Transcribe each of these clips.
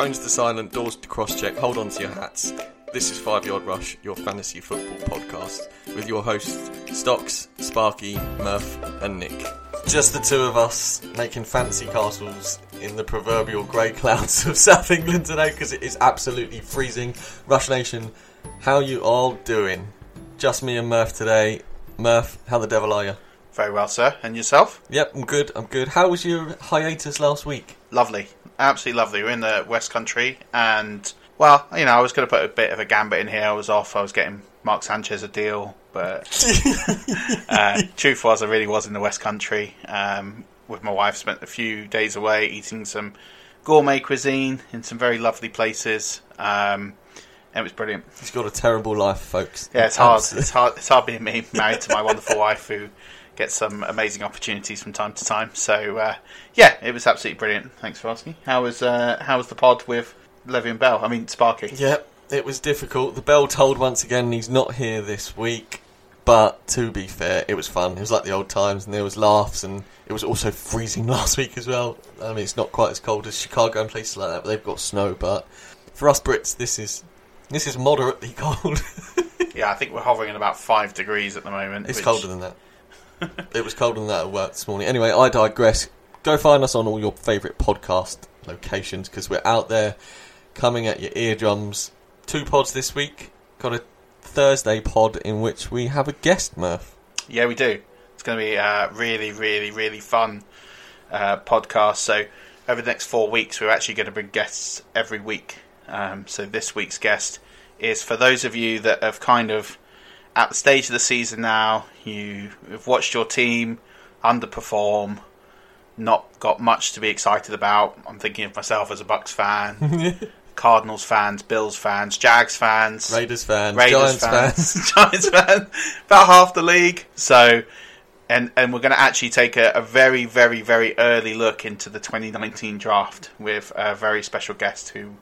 Phones to silent, doors to cross check, hold on to your hats. This is Five Yard Rush, your fantasy football podcast, with your hosts Stocks, Sparky, Murph, and Nick. Just the two of us making fancy castles in the proverbial grey clouds of South England today because it is absolutely freezing. Rush Nation, how you all doing? Just me and Murph today. Murph, how the devil are you? Very well, sir. And yourself? Yep, I'm good. I'm good. How was your hiatus last week? Lovely. Absolutely lovely. We're in the West Country, and, well, you know, I was going to put a bit of a gambit in here. I was off. I was getting Mark Sanchez a deal, but uh, truth was, I really was in the West Country um, with my wife. Spent a few days away eating some gourmet cuisine in some very lovely places. Um, it was brilliant. He's got a terrible life, folks. Yeah, it's hard. It's hard. It's hard being me, married to my wonderful wife, who gets some amazing opportunities from time to time. So uh, yeah, it was absolutely brilliant. Thanks for asking. How was uh, how was the pod with Le'Veon Bell? I mean Sparky. Yep, it was difficult. The bell told once again he's not here this week. But to be fair, it was fun. It was like the old times, and there was laughs, and it was also freezing last week as well. I mean, it's not quite as cold as Chicago and places like that, but they've got snow. But for us Brits, this is this is moderately cold. yeah, I think we're hovering at about five degrees at the moment. It's which... colder than that. it was colder than that at work this morning. Anyway, I digress. Go find us on all your favourite podcast locations because we're out there coming at your eardrums. Two pods this week. Got a Thursday pod in which we have a guest, Murph. Yeah, we do. It's going to be a really, really, really fun uh, podcast. So, over the next four weeks, we're actually going to bring guests every week. Um, so, this week's guest is for those of you that have kind of at the stage of the season now, you have watched your team underperform, not got much to be excited about. I'm thinking of myself as a Bucks fan, Cardinals fans, Bills fans, Jags fans, Raiders fans, Raiders Giants fans, fans, Giants fans, about half the league. So, and and we're going to actually take a, a, very, very, very early look into the 2019 draft with a very special guest who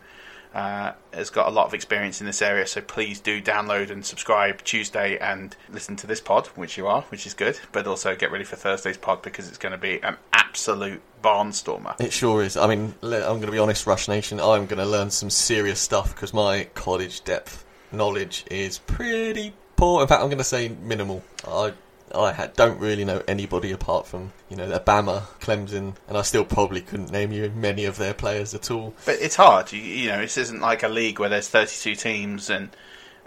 uh, has got a lot of experience in this area. So please do download and subscribe Tuesday and listen to this pod, which you are, which is good. But also get ready for Thursday's pod because it's going to be an absolute barnstormer. It sure is. I mean, I'm going to be honest, Rush Nation. I'm going to learn some serious stuff because my college depth knowledge is pretty poor. In fact, I'm going to say minimal. I I ha- don't really know anybody apart from you know Bama, Clemson, and I still probably couldn't name you many of their players at all. But it's hard. You, you know, this isn't like a league where there's 32 teams and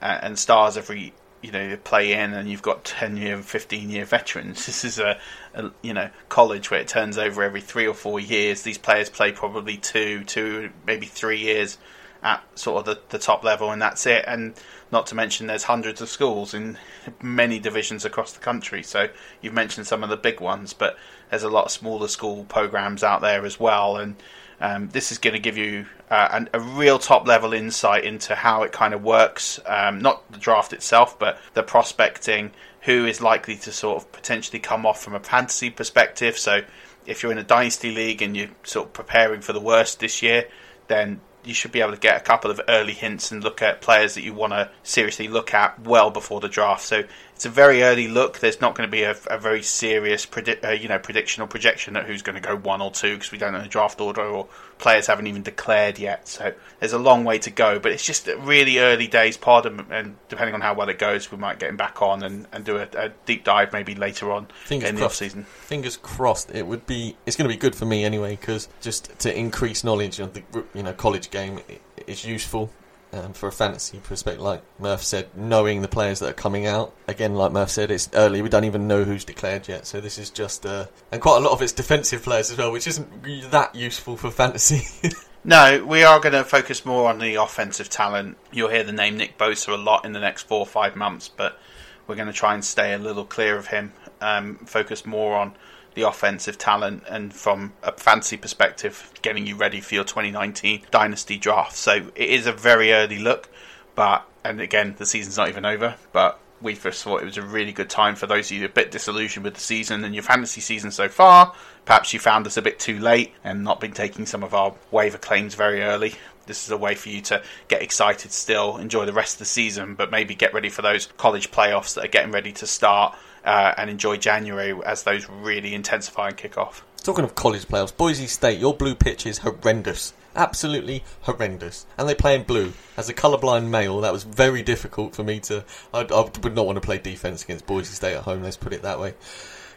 uh, and stars every you know play in, and you've got 10 year, 15 year veterans. This is a, a you know college where it turns over every three or four years. These players play probably two, two maybe three years at sort of the, the top level, and that's it. And not to mention, there's hundreds of schools in many divisions across the country. So you've mentioned some of the big ones, but there's a lot of smaller school programs out there as well. And um, this is going to give you uh, an, a real top level insight into how it kind of works. Um, not the draft itself, but the prospecting, who is likely to sort of potentially come off from a fantasy perspective. So if you're in a dynasty league and you're sort of preparing for the worst this year, then you should be able to get a couple of early hints and look at players that you want to seriously look at well before the draft. So it's a very early look. There's not going to be a, a very serious predi- uh, you know prediction or projection that who's going to go one or two because we don't know the draft order or players haven't even declared yet. So there's a long way to go. But it's just really early days Pardon, and, and depending on how well it goes, we might get him back on and, and do a, a deep dive maybe later on Fingers in the crossed. off season. Fingers crossed. It would be. It's going to be good for me anyway because just to increase knowledge of the you know college game is useful. Um, for a fantasy perspective, like Murph said, knowing the players that are coming out. Again, like Murph said, it's early. We don't even know who's declared yet. So this is just, uh, and quite a lot of it's defensive players as well, which isn't that useful for fantasy. No, we are going to focus more on the offensive talent. You'll hear the name Nick Bosa a lot in the next four or five months, but we're going to try and stay a little clear of him. Um, focus more on the offensive talent and from a fantasy perspective, getting you ready for your 2019 dynasty draft. So it is a very early look, but and again, the season's not even over, but we first thought it was a really good time for those of you a bit disillusioned with the season and your fantasy season so far. Perhaps you found us a bit too late and not been taking some of our waiver claims very early. This is a way for you to get excited still, enjoy the rest of the season, but maybe get ready for those college playoffs that are getting ready to start uh, and enjoy January as those really intensify and kick off. Talking of college playoffs, Boise State, your blue pitch is horrendous. Absolutely horrendous. And they play in blue. As a colourblind male, that was very difficult for me to. I, I would not want to play defence against Boise State at home, let's put it that way.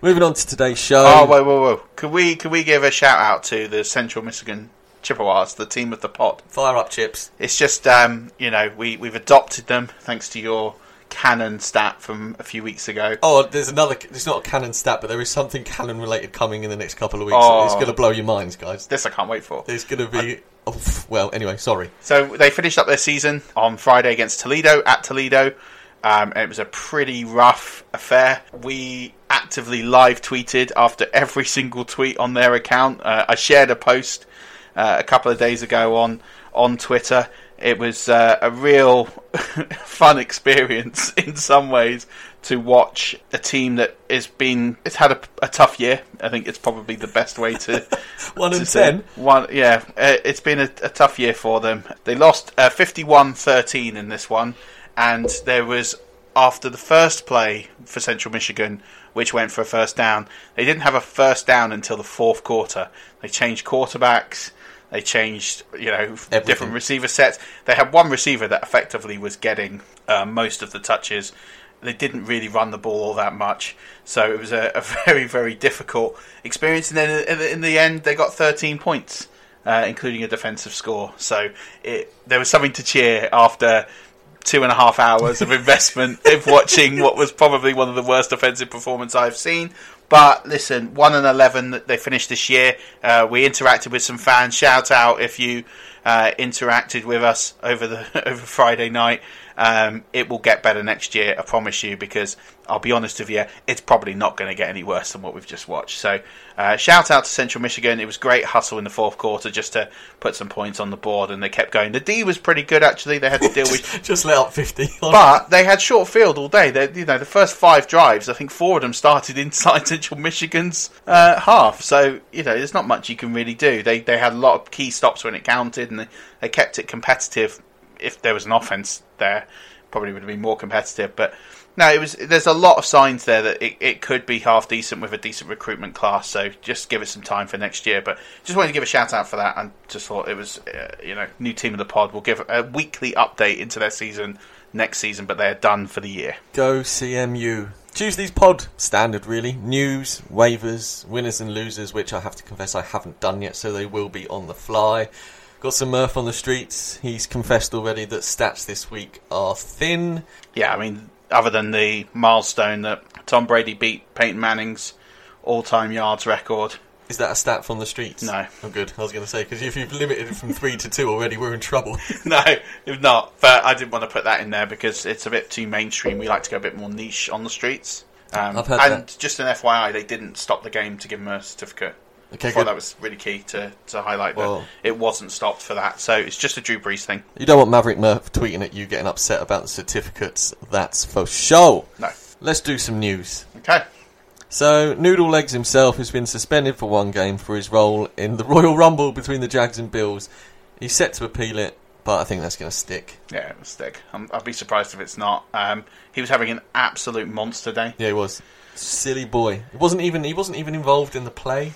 Moving on to today's show. Oh, wait, wait, wait. Could we, could we give a shout out to the Central Michigan Chippewas, the team of the pod? Fire up, Chips. It's just, um, you know, we, we've adopted them thanks to your canon stat from a few weeks ago. Oh, there's another. It's not a canon stat, but there is something canon related coming in the next couple of weeks. Oh. It's going to blow your minds, guys. This I can't wait for. There's going to be. Oh, well, anyway, sorry. So they finished up their season on Friday against Toledo at Toledo. Um, and it was a pretty rough affair. We actively live tweeted after every single tweet on their account. Uh, I shared a post uh, a couple of days ago on on Twitter. It was uh, a real fun experience in some ways to watch a team that has been it's had a, a tough year. I think it's probably the best way to One to and say- ten. One, yeah, uh, it's been a, a tough year for them. They lost uh, 51-13 in this one, and there was after the first play for Central Michigan, which went for a first down. They didn't have a first down until the fourth quarter. They changed quarterbacks. They changed, you know, different receiver sets. They had one receiver that effectively was getting uh, most of the touches. They didn't really run the ball all that much, so it was a, a very, very difficult experience. And then in the, in the end, they got 13 points, uh, including a defensive score. So it, there was something to cheer after two and a half hours of investment of watching what was probably one of the worst offensive performances I've seen. But listen, one and eleven that they finished this year. Uh, we interacted with some fans. Shout out if you uh, interacted with us over the over Friday night. Um, it will get better next year, I promise you. Because I'll be honest with you, it's probably not going to get any worse than what we've just watched. So, uh, shout out to Central Michigan. It was great hustle in the fourth quarter just to put some points on the board, and they kept going. The D was pretty good actually. They had to deal with Just let up 50. but they had short field all day. They, you know, the first five drives, I think four of them started inside Central Michigan's uh, half. So you know, there's not much you can really do. They they had a lot of key stops when it counted, and they, they kept it competitive. If there was an offense there, probably would have been more competitive. But no, it was. There's a lot of signs there that it, it could be half decent with a decent recruitment class. So just give it some time for next year. But just wanted to give a shout out for that, and just thought it was, uh, you know, new team of the pod. We'll give a weekly update into their season next season, but they're done for the year. Go CMU. Tuesday's pod, standard really. News, waivers, winners and losers, which I have to confess I haven't done yet, so they will be on the fly. Got some Murph on the streets. He's confessed already that stats this week are thin. Yeah, I mean, other than the milestone that Tom Brady beat Peyton Manning's all-time yards record. Is that a stat from the streets? No. Oh, good. I was going to say, because if you've limited it from three to two already, we're in trouble. no, if not. But I didn't want to put that in there because it's a bit too mainstream. We like to go a bit more niche on the streets. Um, I've heard and that. just an FYI, they didn't stop the game to give him a certificate. Okay, I thought good. that was really key to, to highlight Well- that it wasn't stopped for that. So it's just a Drew Brees thing. You don't want Maverick Murph tweeting at you getting upset about the certificates. That's for sure. No. Let's do some news. Okay. So, Noodle Legs himself has been suspended for one game for his role in the Royal Rumble between the Jags and Bills. He's set to appeal it, but I think that's going to stick. Yeah, it was stick. I'm, I'd be surprised if it's not. Um, he was having an absolute monster day. Yeah, he was. Silly boy. He wasn't even he wasn't even involved in the play.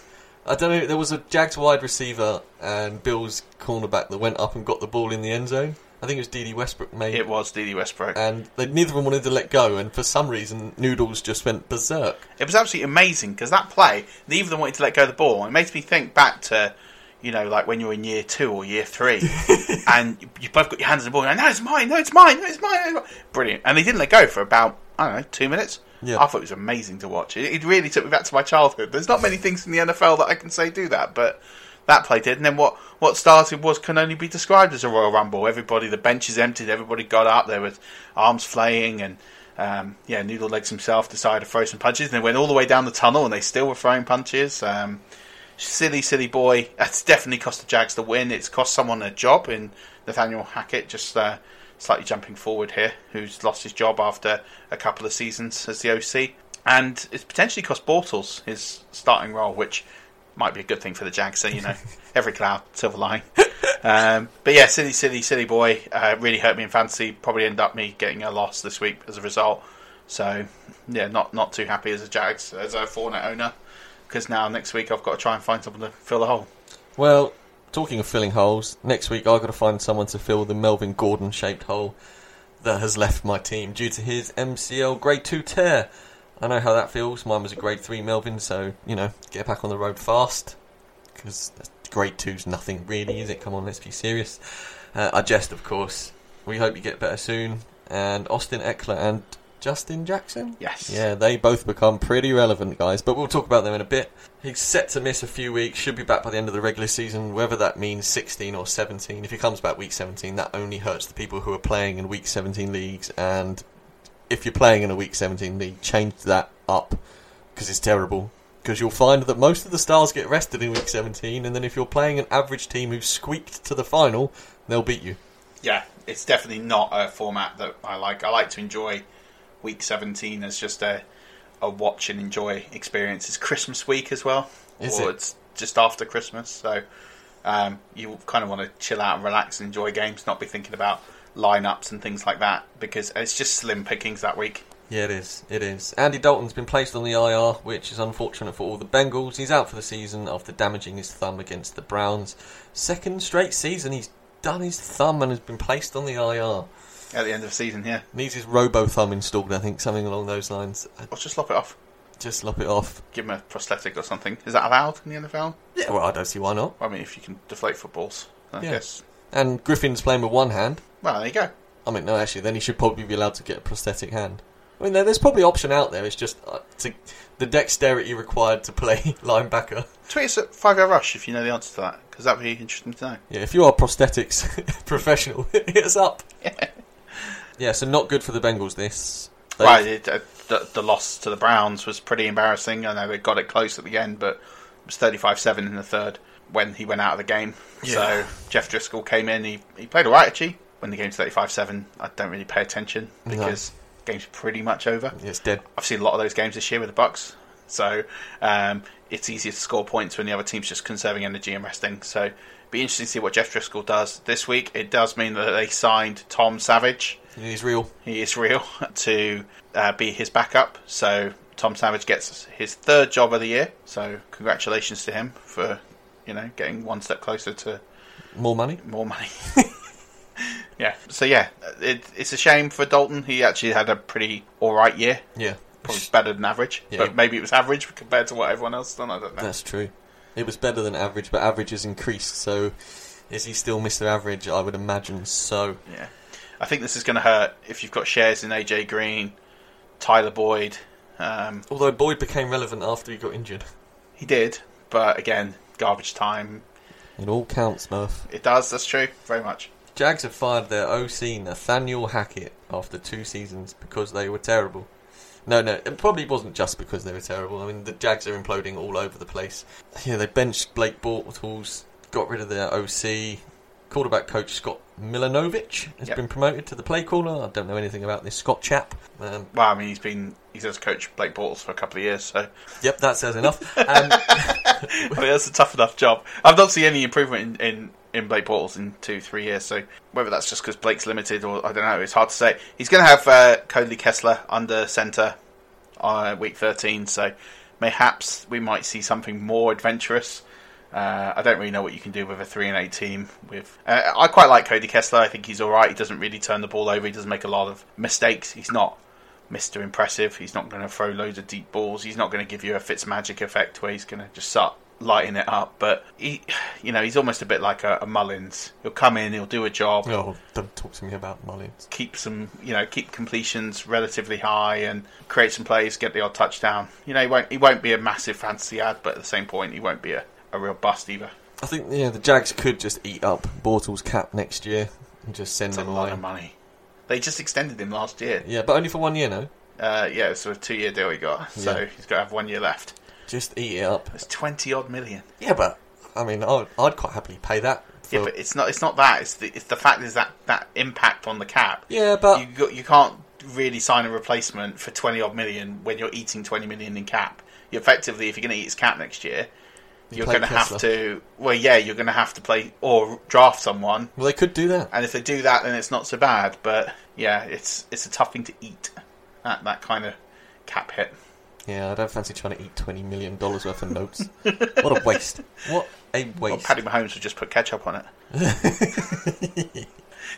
I don't know. There was a Jags wide receiver and Bills cornerback that went up and got the ball in the end zone. I think it was Dede Westbrook, maybe. It was Dede Westbrook. and they, neither of them wanted to let go. And for some reason, Noodles just went berserk. It was absolutely amazing because that play, neither of them wanted to let go of the ball. It makes me think back to, you know, like when you're in year two or year three, and you, you both got your hands on the ball. And you're like, no, it's mine. No, it's mine. No, it's mine. no, it's mine." Brilliant. And they didn't let go for about I don't know two minutes. Yeah. I thought it was amazing to watch. It, it really took me back to my childhood. There's not many things in the NFL that I can say do that, but that play did. And then what what started was can only be described as a Royal Rumble. Everybody, the bench is emptied. Everybody got up. There was arms flaying and. Um, yeah, Noodle Legs himself decided to throw some punches, and they went all the way down the tunnel, and they still were throwing punches. Um, silly, silly boy. That's definitely cost the Jags the win. It's cost someone a job in Nathaniel Hackett, just uh, slightly jumping forward here, who's lost his job after a couple of seasons as the OC. And it's potentially cost Bortles his starting role, which might be a good thing for the Jags. So, you know, every cloud, silver line. Um, but yeah, silly, silly, silly boy. Uh, really hurt me in fantasy. Probably end up me getting a loss this week as a result. So, yeah, not not too happy as a Jags, as a Fournette owner. Because now next week I've got to try and find someone to fill the hole. Well, talking of filling holes, next week I've got to find someone to fill the Melvin Gordon shaped hole that has left my team due to his MCL Grade 2 tear. I know how that feels. Mine was a Grade 3 Melvin, so, you know, get back on the road fast. Because Grade 2's nothing really, is it? Come on, let's be serious. Uh, I jest, of course. We hope you get better soon. And Austin Ekeler and Justin Jackson? Yes. Yeah, they both become pretty relevant, guys. But we'll talk about them in a bit. He's set to miss a few weeks, should be back by the end of the regular season, whether that means 16 or 17. If he comes back week 17, that only hurts the people who are playing in week 17 leagues. And if you're playing in a week 17 league, change that up because it's terrible. Because you'll find that most of the stars get rested in week 17, and then if you're playing an average team who squeaked to the final, they'll beat you. Yeah, it's definitely not a format that I like. I like to enjoy week 17 as just a a watch and enjoy experience. It's Christmas week as well, Is or it? it's just after Christmas, so um, you kind of want to chill out and relax and enjoy games, not be thinking about lineups and things like that because it's just slim pickings that week. Yeah, it is. It is. Andy Dalton's been placed on the IR, which is unfortunate for all the Bengals. He's out for the season after damaging his thumb against the Browns. Second straight season he's done his thumb and has been placed on the IR. At the end of the season, yeah. Needs his Robo thumb installed, I think, something along those lines. Or just lop it off. Just lop it off. Give him a prosthetic or something. Is that allowed in the NFL? Yeah, well, I don't see why not. I mean, if you can deflate footballs, I Yeah. guess. And Griffin's playing with one hand. Well, there you go. I mean, no, actually, then he should probably be allowed to get a prosthetic hand. I mean, there's probably option out there. It's just uh, to, the dexterity required to play linebacker. Tweet us at Five Yard Rush if you know the answer to that, because that'd be interesting to know. Yeah, if you are a prosthetics professional, hit us up. Yeah, so not good for the Bengals. This They- Right, it, uh, the, the loss to the Browns was pretty embarrassing. I know they got it close at the end, but it was 35-7 in the third when he went out of the game. Yeah. So Jeff Driskel came in. He, he played all right, actually. When the game's 35-7, I don't really pay attention No. because the game's pretty much over. It's dead. I've seen a lot of those games this year with the Bucks, so um, it's easier to score points when the other team's just conserving energy and resting. So, be interesting to see what Jeff Driskel does this week. It does mean that they signed Tom Savage. He's real. He is real to uh, be his backup. So Tom Savage gets his third job of the year. So congratulations to him for you know getting one step closer to More money. more money. yeah. So yeah, it, it's a shame for Dalton. He actually had a pretty all right year. Yeah. Probably better than average, Yeah. but maybe it was average compared to what everyone else done. I don't know. That's true. It was better than average, but average has increased. So, is he still Mr. Average? I would imagine so. Yeah, I think this is going to hurt if you've got shares in AJ Green, Tyler Boyd. Um, Although Boyd became relevant after he got injured. he did, but again, garbage time. It all counts, Murph. It does. That's true. Very much. Jags have fired their OC Nathaniel Hackett after two seasons because they were terrible. No, no, it probably wasn't just because they were terrible. I mean, the Jags are imploding all over the place. Yeah, they benched Blake Bortles, got rid of their OC. Quarterback coach Scott Milanovich has Yep. been promoted to the play caller. I don't know anything about this Scott chap. Um, Well, I mean, he's been he's as coach Blake Bortles for a couple of years, so yep, that says enough. Um, I mean, that's a tough enough job. I've not seen any improvement in, in, in Blake Bortles in two, three years. So whether that's just because Blake's limited or I don't know, it's hard to say. He's going to have uh, Cody Kessler under centre uh, week 13, so mayhaps we might see something more adventurous. Uh, I don't really know what you can do with a three and eight team. With uh, I quite like Cody Kessler. I think he's all right. He doesn't really turn the ball over. He doesn't make a lot of mistakes. He's not Mr. Impressive. He's not going to throw loads of deep balls. He's not going to give you a Fitzmagic effect where he's going to just start lighting it up. But he, you know, he's almost a bit like a, a Mullens. He'll come in, he'll do a job, oh, don't talk to me about Mullens. keep some, you know, keep completions relatively high, and create some plays, get the odd touchdown. You know, he won't he won't be a massive fantasy ad, but at the same point, he won't be a, a real bust either. I think yeah, the Jags could just eat up Bortles' cap next year and just send It's a lot away. of money. They just extended him last year. Yeah, but only for one year, no. Uh, yeah, it's a two-year deal he got, so Yeah. he's got to have one year left. Just eat it up. It's twenty odd million. Yeah, but I mean, I'd, I'd quite happily pay that. For, Yeah, but it's not. It's not that. It's the. It's the fact is that that impact on the cap. Yeah, but- you got, you can't really sign a replacement for twenty odd million when you're eating twenty million in cap. You effectively, if you're going to eat his cap next year, You you're going to have to. Well, yeah, you're going to have to play or draft someone. well, they could do that. And if they do that, then it's not so bad. But yeah, it's it's a tough thing to eat. at that kind of cap hit. Yeah, I don't fancy trying to eat twenty million dollars worth of notes. what a waste! What a Well, waste! Paddy Mahomes would just put ketchup on it.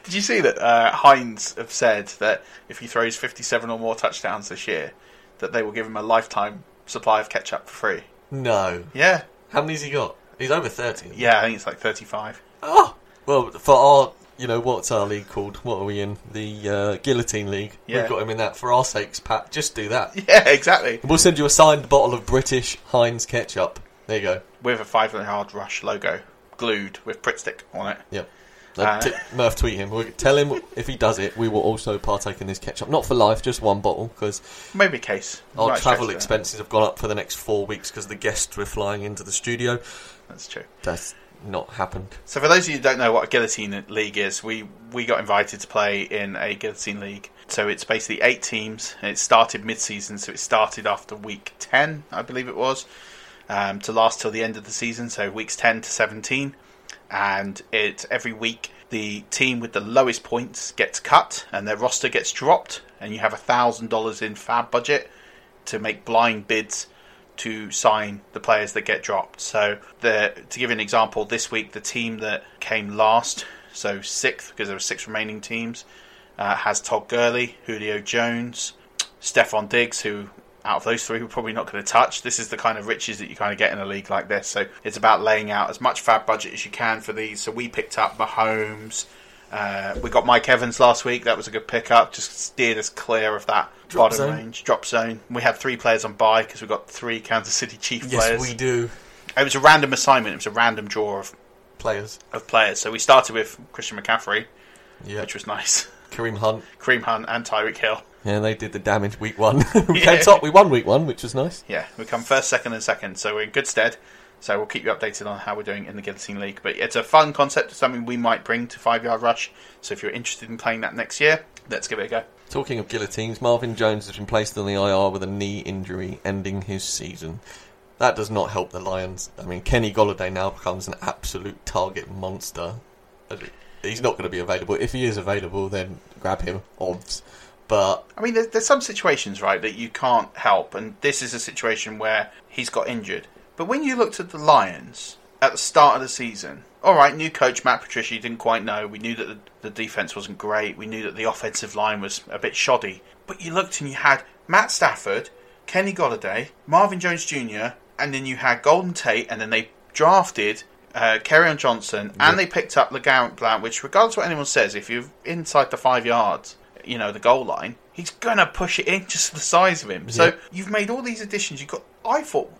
Did you see that uh, Heinz have said that if he throws 57 or more touchdowns this year, that they will give him a lifetime supply of ketchup for free? no, Yeah, how many's he got? He's over thirty. yeah, I think it's like 35. Oh, well, for our, you know, what's our league called? What are we in? The uh, Guillotine League. Yeah. We've got him in that. For our sakes, Pat, just do that. Yeah, exactly. We'll send you a signed bottle of British Heinz ketchup. There you go. With a five yard rush logo glued with Pritt stick on it. Yep. Uh, Uh, t- Murph, tweet him. We'll tell him if he does it, we will also partake in this ketchup. Not for life, just one bottle, because Maybe case. our travel expenses have gone up for the next four weeks because the guests were flying into the studio. That's true. That's not happened. So for those of you who don't know what a guillotine league is, we we got invited to play in a guillotine league. So it's basically eight teams. It started mid-season, so it started after week ten, I believe it was, um, to last till the end of the season. So weeks ten to seventeen, and it every week the team with the lowest points gets cut and their roster gets dropped, and you have a thousand dollars in FAAB budget to make blind bids to sign the players that get dropped. So, the, to give you an example, this week the team that came last, so sixth, because there were six remaining teams, uh, has Todd Gurley, Julio Jones, Stefon Diggs, who out of those three we're probably not going to touch. This is the kind of riches that you kind of get in a league like this. So it's about laying out as much FAAB budget as you can for these. So we picked up Mahomes. Uh, we got Mike Evans last week. That was a good pickup. Just steered us clear of that Drop bottom zone. range drop zone. We had three players on buy because we got three Kansas City Chief Yes, players. Yes, we do. It was a random assignment. It was a random draw of, Players. of players. So we started with Christian McCaffrey, Yeah. which was nice. Kareem Hunt. Kareem Hunt and Tyreek Hill. Yeah, they did the damage week one. we Yeah. came top. We won week one, which was nice. Yeah, we come first, second, and second, so we're in good stead. So we'll keep you updated on how we're doing in the Guillotine League. But it's a fun concept, something we might bring to Five Yard Rush. So if you're interested in playing that next year, let's give it a go. Talking of guillotines, Marvin Jones has been placed on the IR with a knee injury, ending his season. That does not help the Lions. I mean, Kenny Golladay now becomes an absolute target monster. He's not going to be available. If he is available, then grab him, obvs. But I mean, there's, there's some situations, right, that you can't help, and this is a situation where he's got injured. But when you looked at the Lions at the start of the season, all right, new coach Matt Patricia, you didn't quite know. We knew that the, the defense wasn't great. We knew that the offensive line was a bit shoddy. But you looked and you had Matt Stafford, Kenny Golladay, Marvin Jones Jr., and then you had Golden Tate, and then they drafted uh, Kerryon Johnson, and they picked up LeGarrette Blount, which, regardless of what anyone says, if you're inside the five yards, you know, the goal line, he's going to push it in just the size of him. So you've made all these additions. You've got, I thought,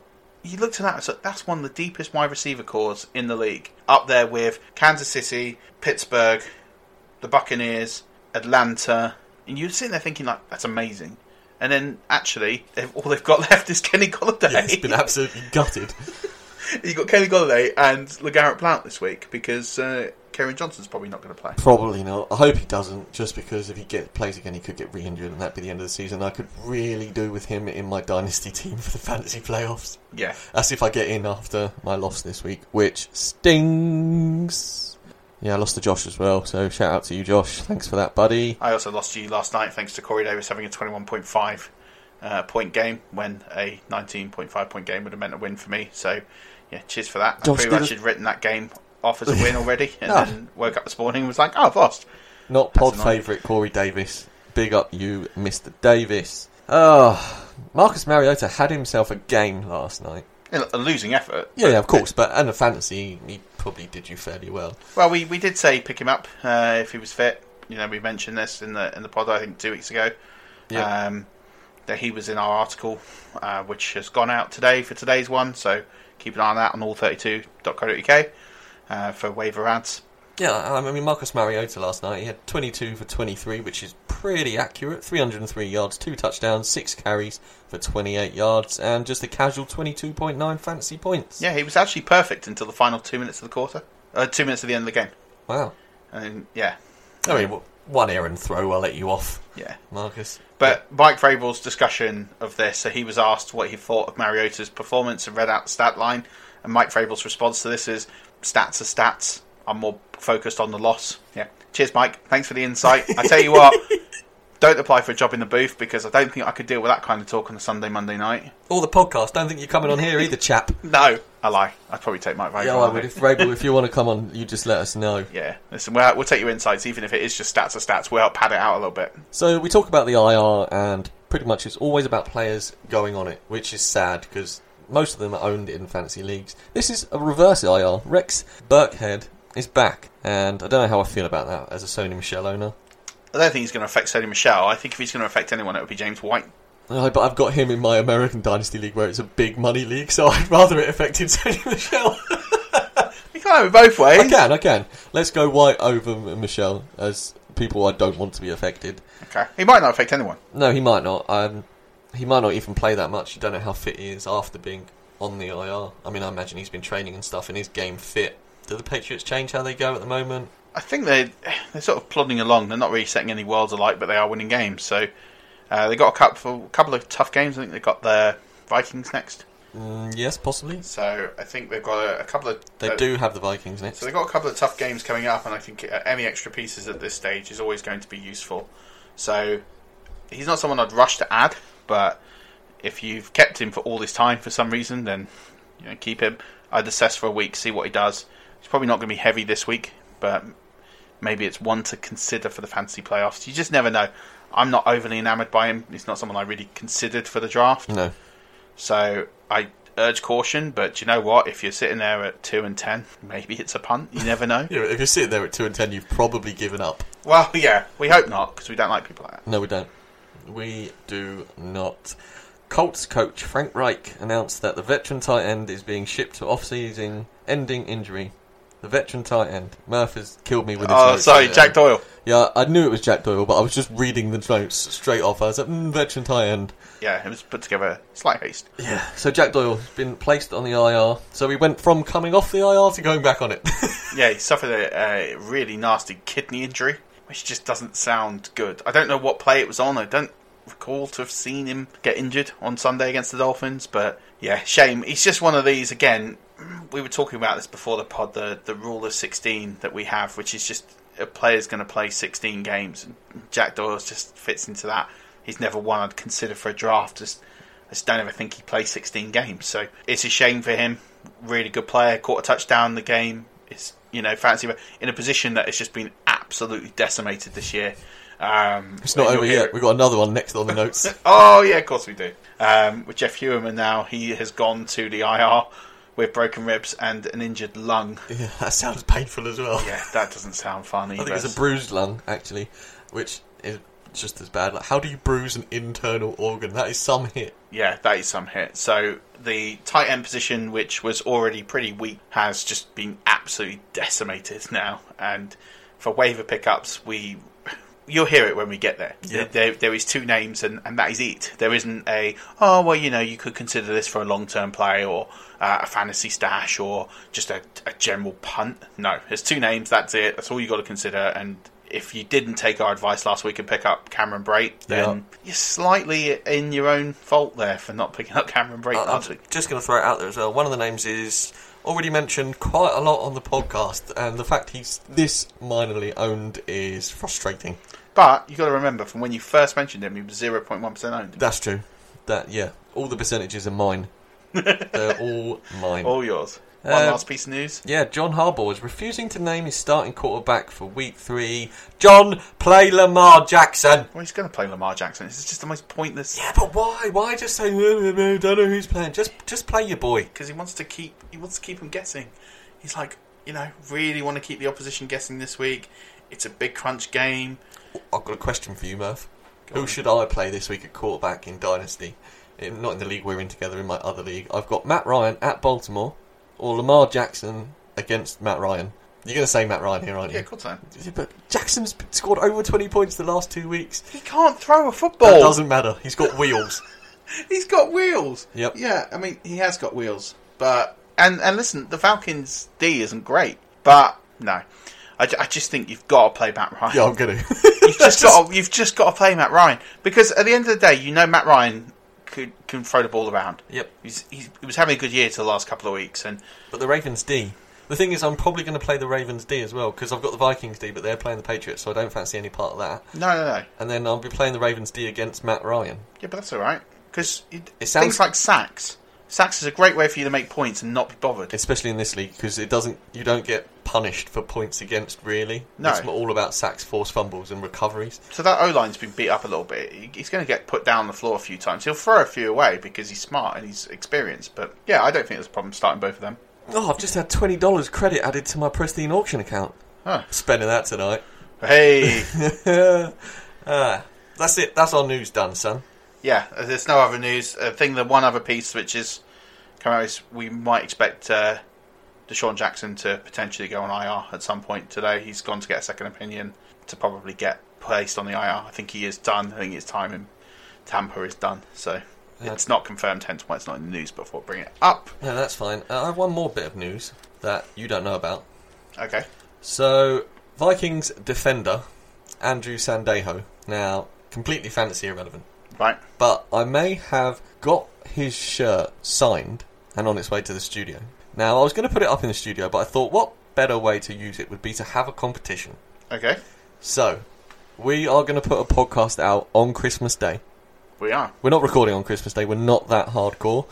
you looked at that, and said, that's one of the deepest wide receiver cores in the league. Up there with Kansas City, Pittsburgh, the Buccaneers, Atlanta. And you're sitting there thinking, like, that's amazing. And then actually, they've, all they've got left is Kenny Golladay. Yeah, it's been absolutely gutted. You've got Kelly Golladay and LeGarrette Blount this week because uh, Kerryon Johnson's probably not going to play. Probably not. I hope he doesn't, just because if he get plays again, he could get re-injured, and that'd be the end of the season. I could really do with him in my dynasty team for the fantasy playoffs. Yeah. That's if I get in after my loss this week, which stings. Yeah, I lost to Josh as well, so shout out to you, Josh. Thanks for that, buddy. I also lost to you last night thanks to Corey Davis having a 21.5 uh, point game when a 19.5 point game would have meant a win for me. So, yeah, cheers for that. I pretty much had written that game off as a win already and Ah. then woke up this morning and was like, oh, I've lost. Not pod favourite Corey Davis. Big up you, Mr. Davis. Oh, Marcus Mariota had himself a game last night. A losing effort. Yeah, yeah, of course, but and a fantasy, he probably did you fairly well. Well, we, we did say pick him up uh, if he was fit. You know, we mentioned this in the in the pod I think two weeks ago. Yeah. Um, that he was in our article, uh, which has gone out today for today's one. So keep an eye on that on all32.co.uk uh, for waiver ads. Yeah, I mean Marcus Mariota last night he had 22 for 23, which is pretty accurate. 303 yards, two touchdowns, six carries for 28 yards, and just a casual 22.9 fantasy points. Yeah, he was actually perfect until the final two minutes of the quarter. Uh, two minutes of the end of the game. Wow. And yeah, I mean, w- one errand throw, I'll let you off. Yeah. Marcus. But Mike Vrabel's discussion of this, so he was asked what he thought of Mariota's performance and read out the stat line. And Mike Vrabel's response to this is stats are stats. I'm more focused on the loss. Yeah. Cheers, Mike. Thanks for the insight. I tell you what, don't apply for a job in the booth because I don't think I could deal with that kind of talk on a Sunday, Monday night. Or the podcast. Don't think you're coming on here either, chap. No, I lie. I'd probably take Mike Vrabel. Yeah, I would. If Vrabel, if you want to come on, you just let us know. Yeah, listen, we'll, we'll take your insights, even if it is just stats are stats. We'll help pad it out a little bit. So we talk about the IR, and pretty much it's always about players going on it, which is sad because most of them are owned in fantasy leagues. This is a reverse IR. Rex Burkhead is back, and I don't know how I feel about that as a Sony Michel owner. I don't think he's going to affect Sony Michel. I think if he's going to affect anyone, it would be James White. Uh, but I've got him in my American Dynasty League where it's a big money league, so I'd rather it affected Sony Michel. You can't have it both ways. I can, I can. Let's go White over M- Michel as people I don't want to be affected. Okay. He might not affect anyone. No, he might not. Um, he might not even play that much. You don't know how fit he is after being on the IR. I mean, I imagine he's been training and stuff, and his game fit. Do the Patriots change how they go at the moment? I think they're they're sort of plodding along. They're not really setting any worlds alight, but they are winning games. So uh, they got a couple couple of tough games. I think they got the Vikings next. Mm, yes, possibly. So I think they've got a, a couple of. They uh, do have the Vikings next. So they've got a couple of tough games coming up, and I think uh, any extra pieces at this stage is always going to be useful. So he's not someone I'd rush to add, but if you've kept him for all this time for some reason, then you know, keep him. I'd assess for a week, see what he does. He's probably not going to be heavy this week, but maybe it's one to consider for the fantasy playoffs. You just never know. I'm not overly enamoured by him. He's not someone I really considered for the draft. No. So I urge caution, but you know what? If you're sitting there at two and ten, maybe it's a punt. You never know. Yeah, if you're sitting there at 2 and 10, you've probably given up. Well, yeah, we hope not because we don't like people like that. No, we don't. We do not. Colts coach Frank Reich announced that the veteran tight end is being shipped to off-season ending injury. The veteran tight end. Murph has killed me with his Oh, notes sorry, there. Jack Doyle. Yeah, I knew it was Jack Doyle, but I was just reading the notes straight off. I was like, mm, veteran tight end. Yeah, it was put together slight haste. Yeah. So Jack Doyle has been placed on the IR. So we went from coming off the IR to going back on it. Yeah, he suffered a, a really nasty kidney injury, which just doesn't sound good. I don't know what play it was on. I don't recall to have seen him get injured on Sunday against the Dolphins, but yeah, shame. He's just one of these again. We were talking about this before the pod, the the rule of sixteen that we have, which is just a player's going to play sixteen games. And Jack Doyle just fits into that. He's never one I'd consider for a draft. Just I just don't ever think he plays 16 games. So it's a shame for him. Really good player, caught a touchdown in the game. It's you know fancy in a position that has just been absolutely decimated this year. Um, It's not over yet. it- We've got another one next on the notes. oh yeah, of course we do. Um, with Jeff Heuerman now, he has gone to the IR with broken ribs and an injured lung. yeah, that sounds painful as well. Yeah, that doesn't sound fun I think it's a bruised lung, actually, which is just as bad. Like, how do you bruise an internal organ? That is some hit. Yeah, that is some hit. So the tight end position, which was already pretty weak, has just been absolutely decimated now. And for waiver pickups, we you'll hear it when we get there. Yeah. There, there is two names, and, and that is it. There isn't a oh well, you know, you could consider this for a long term play or uh, a fantasy stash or just a, a general punt. No, there's two names. That's it. That's all you got to consider. And if you didn't take our advice last week and pick up Cameron Brate, then you're slightly in your own fault there for not picking up Cameron Brate I- I'm week. just going to throw it out there as well. One of the names is already mentioned quite a lot on the podcast, and the fact he's this minorly owned is frustrating. But you got to remember, from when you first mentioned him, he was 0.1% owned. That's true. That yeah, all the percentages are mine. They're all mine. All yours. One Uh, last piece of news. Yeah, John Harbaugh is refusing to name his starting quarterback for Week Three. John, play Lamar Jackson. Well, he's going to play Lamar Jackson. This is just the most pointless. Yeah, but why? Why just say "No, no, no, don't know who's playing? Just, just play your boy. because he wants to keep he wants to keep him guessing. He's like, you know, really want to keep the opposition guessing this week. It's a big crunch game. I've got a question for you, Murph. Who should I play this week at quarterback in Dynasty? In, not in the league we're in together, in my other league. I've got Matt Ryan at Baltimore, or Lamar Jackson against Matt Ryan. You're going to say Matt Ryan here, aren't you? Yeah, of course I am. But Jackson's scored over 20 points the last two weeks. He can't throw a football. That doesn't matter. He's got wheels. He's got wheels. Yep. Yeah, I mean, he has got wheels. But and and listen, the Falcons D isn't great, but no, I, I just think you've got to play Matt Ryan. Yeah, I'm going to. You've just got to, you've just got to play Matt Ryan because at the end of the day, you know Matt Ryan could can throw the ball around. Yep. He's, he's he was having a good year to the last couple of weeks, and But the Ravens D. The thing is, I'm probably going to play the Ravens D as well because I've got the Vikings D, but they're playing the Patriots, so I don't fancy any part of that. no, no, no. And then I'll be playing the Ravens D against Matt Ryan. Yeah, but that's all right because It sounds- things like sacks. Sacks is a great way for you to make points and not be bothered. especially in this league because it doesn't you don't get punished for points against really No. it's all about sacks forced fumbles and recoveries So that O line's been beat up a little bit. He- He's going to get put down the floor a few times. He'll throw a few away because he's smart and he's experienced. But yeah, I don't think there's a problem starting both of them. oh i've just had $20 credit added to my pristine auction account Huh. spending that tonight Hey, ah, that's it that's our news done son yeah. There's no other news. I think the one other piece which is come out is we might expect uh, DeSean Jackson to potentially go on IR at some point today. He's gone to get a second opinion to probably get placed on the IR. I think he is done. I think his time in Tampa is done. So. Yeah. It's not confirmed, hence why it's not in the news. Before bringing it up, no that's fine uh, i have one more bit of news that you don't know about okay. so vikings defender andrew sendejo now completely fantasy irrelevant Right. but I may have got his shirt signed and on its way to the studio. Now, I was going to put it up in the studio, but I thought what better way to use it would be to have a competition. Okay. So, we are going to put a podcast out on Christmas Day. We are. We're not recording on Christmas Day, we're not that hardcore.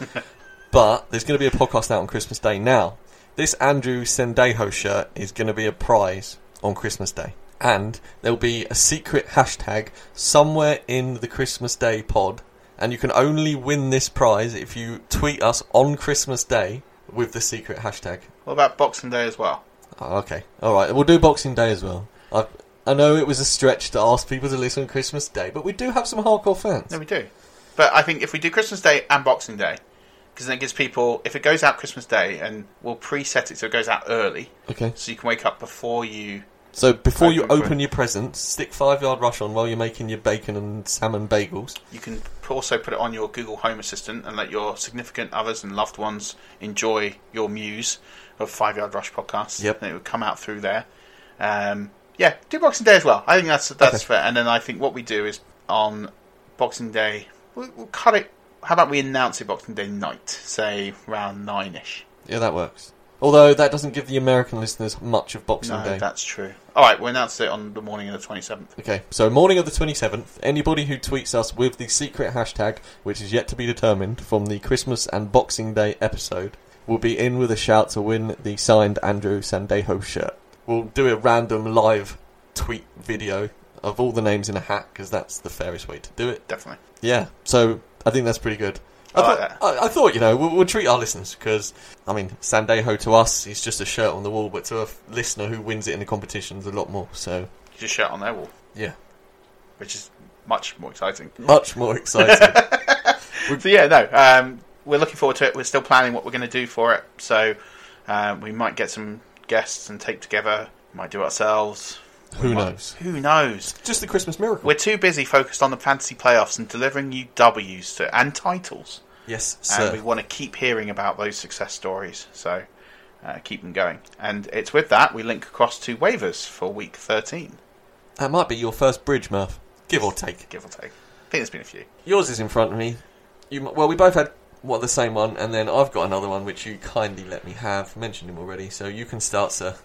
but there's going to be a podcast out on Christmas Day. Now, this Andrew Sendejo shirt is going to be a prize on Christmas Day. And there'll be a secret hashtag somewhere in the Christmas Day pod. And you can only win this prize if you tweet us on Christmas Day with the secret hashtag. What about Boxing Day as well? Oh, okay. Alright, we'll do Boxing Day as well. I, I know it was a stretch to ask people to listen on Christmas Day, but we do have some hardcore fans. No, we do. But I think if we do Christmas Day and Boxing Day, because then it gives people, if it goes out Christmas Day, and we'll preset it so it goes out early, Okay. so you can wake up before you. So before you Open your presents, stick five yard rush on while you're making your bacon and salmon bagels. You can also put it on your Google Home Assistant and let your significant others and loved ones enjoy your muse of Five Yard Rush podcast. Yep. And it would come out through there. Um, yeah, do Boxing Day as well. I think that's that's Okay. fair. And then I think what we do is on Boxing Day, we'll, we'll cut it. How about we announce it Boxing Day night, say around nine ish? Yeah, that works. Although that doesn't give the American listeners much of Boxing No, Day. that's true. All right, we announced it on the morning of the twenty seventh. Okay, so morning of the 27th, anybody who tweets us with the secret hashtag, which is yet to be determined, from the Christmas and Boxing Day episode, will be in with a shout to win the signed Andrew Sendejo shirt. We'll do a random live tweet video of all the names in a hat because that's the fairest way to do it. Definitely. Yeah, so I think that's pretty good. I I, thought, I, I thought, you know, we'll, we'll treat our listeners because, I mean, Sendejo to us is just a shirt on the wall, but to a f- listener who wins it in the competition is a lot more. So, Just shirt on their wall, yeah, which is much more exciting. much more exciting. So yeah, no, um, we're looking forward to it. We're still planning what we're going to do for it. So um, we might get some guests and tape together. Might do it ourselves. Who knows? Who knows? Just the Christmas miracle. We're too busy focused on the fantasy playoffs and delivering you W's to, and titles. yes, and sir. we want to keep hearing about those success stories. So uh, keep them going. And it's with that we link across to waivers for week 13, That might be your first bridge, Murph. Give or take. give or take. I think there's been a few. Yours is in front of me. You well, we both had what the same one, and then I've got another one which you kindly let me have. Mentioned him already, so you can start, sir.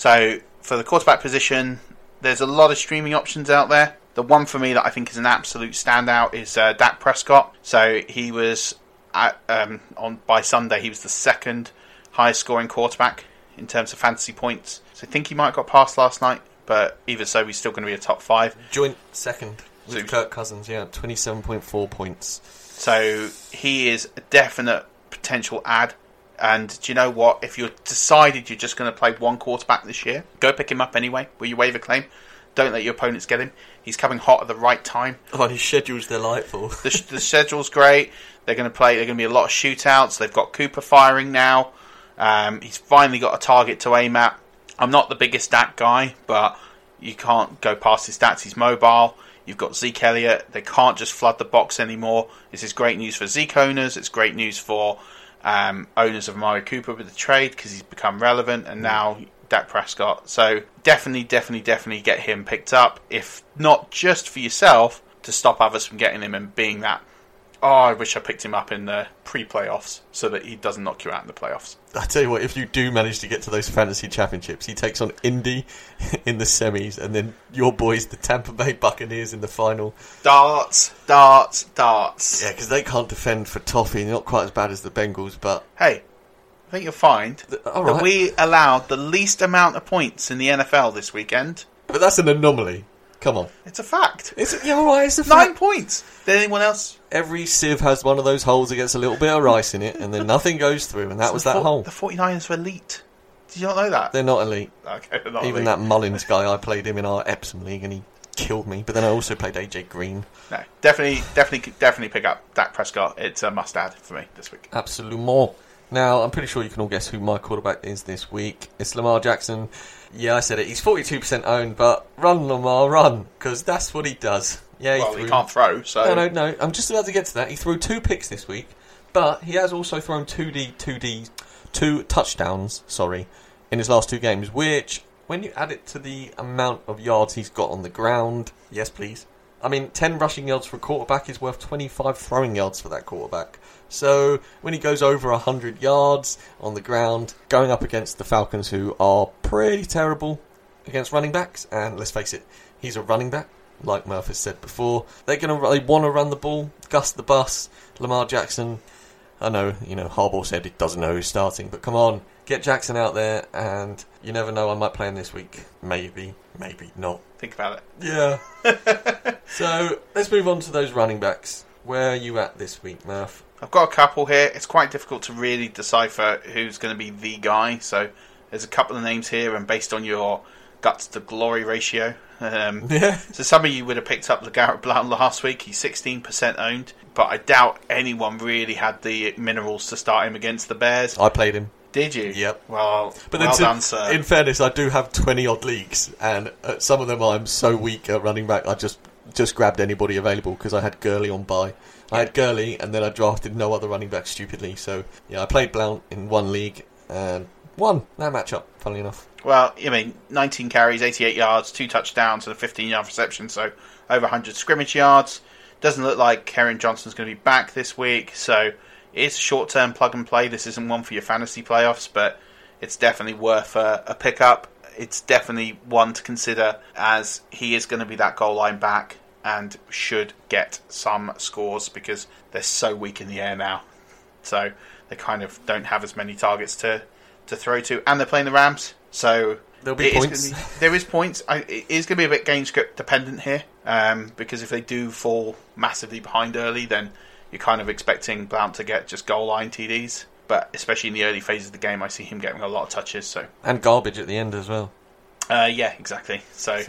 So for the quarterback position, there's a lot of streaming options out there. The one for me that I think is an absolute standout is uh, Dak Prescott. So he was at, um, on by Sunday. He was the second highest scoring quarterback in terms of fantasy points. So I think he might have got past last night, but either so, he's still going to be a top five. Joint second with So- Kirk Cousins. Yeah, twenty-seven point four points. So he is a definite potential ad. And do you know what? If you're decided you're just going to play one quarterback this year, go pick him up anyway. Will you waiver claim? Don't let your opponents get him. He's coming hot at the right time. Oh, his schedule's delightful. The, the schedule's great. They're going to play. They're going to be a lot of shootouts. They've got Cooper firing now. Um, he's finally got a target to aim at. I'm not the biggest stat guy, but you can't go past his stats. He's mobile. You've got Zeke Elliott. They can't just flood the box anymore. This is great news for Zeke owners. It's great news for um, owners of Amari Cooper with the trade because he's become relevant, and now Dak Prescott. So definitely, definitely, definitely get him picked up. If not just for yourself, to stop others from getting him and being that. Oh, I wish I picked him up in the pre-playoffs so that he doesn't knock you out in the playoffs. I tell you what, if you do manage to get to those fantasy championships, he takes on Indy in the semis, and then your boys, the Tampa Bay Buccaneers, in the final. Darts, darts, darts. Yeah, because they can't defend for toffee. Not quite as bad as the Bengals, but Hey, I think you'll find all that we allowed the least amount of points in the NFL this weekend. but that's an anomaly. Come on, It's a fact. it's yeah, all right. It's a Nine fact. points. Did anyone else? Every sieve has one of those holes that gets a little bit of rice in it, and then nothing goes through, and that was that four- hole. The 49ers were elite. Did you not know that? They're not elite. Okay, they're not Even elite. that Mullens guy, I played him in our Epsom league, and he killed me. But then I also played AJ Green. No, definitely, definitely, definitely pick up Dak Prescott. It's a must-add for me this week. Absolument. Now, I'm pretty sure you can all guess who my quarterback is this week. It's Lamar Jackson. Yeah, I said it. He's 42% owned, but run, Lamar, run, because that's what he does. Yeah, he well, threw- he can't throw, so No, no, no. I'm just about to get to that. He threw two picks this week, but he has also thrown 2D, 2D, two touchdowns, sorry, in his last two games, which, when you add it to the amount of yards he's got on the ground, yes, please. I mean, 10 rushing yards for a quarterback is worth 25 throwing yards for that quarterback. So, when he goes over 100 yards on the ground, going up against the Falcons, who are pretty terrible against running backs, and let's face it, he's a running back, like Murph has said before. They're gonna they want to run the ball, Gus the bus, Lamar Jackson. I know, you know, Harbaugh said he doesn't know who's starting, but come on, get Jackson out there, and you never know, I might play him this week. Maybe, maybe not. think about it. Yeah. so let's move on to those running backs. Where are you at this week, Murph? I've got a couple here. It's quite difficult to really decipher who's going to be the guy. So there's a couple of names here, and based on your guts to glory ratio, um, Yeah. So some of you would have picked up LeGarrette Blount last week. He's 16% owned, but I doubt anyone really had the minerals to start him against the Bears. I played him. Did you? Yep. Well, But well then to- done, sir. in fairness, I do have 20 odd leagues, and some of them I'm so weak at running back, I just just grabbed anybody available because I had Gurley on buy. I had Gurley, and then I drafted no other running back stupidly. So, yeah, I played Blount in one league and won that matchup, funnily enough. Well, I mean, 19 carries, 88 yards, two touchdowns, and a 15 yard reception, so over 100 scrimmage yards. Doesn't look like Kerryon Johnson's going to be back this week, so it's a short term plug and play. This isn't one for your fantasy playoffs, but it's definitely worth a, a pickup. It's definitely one to consider as he is going to be that goal line back and should get some scores because they're so weak in the air now. So they kind of don't have as many targets to, to throw to, and they're playing the Rams. So There'll be It points. be- there is points. I, it is going to be a bit game script dependent here, um, because if they do fall massively behind early, then you're kind of expecting Blount to get just goal line TDs. But especially in the early phases of the game, I see him getting a lot of touches. So, And garbage at the end as well. uh, yeah, exactly. So,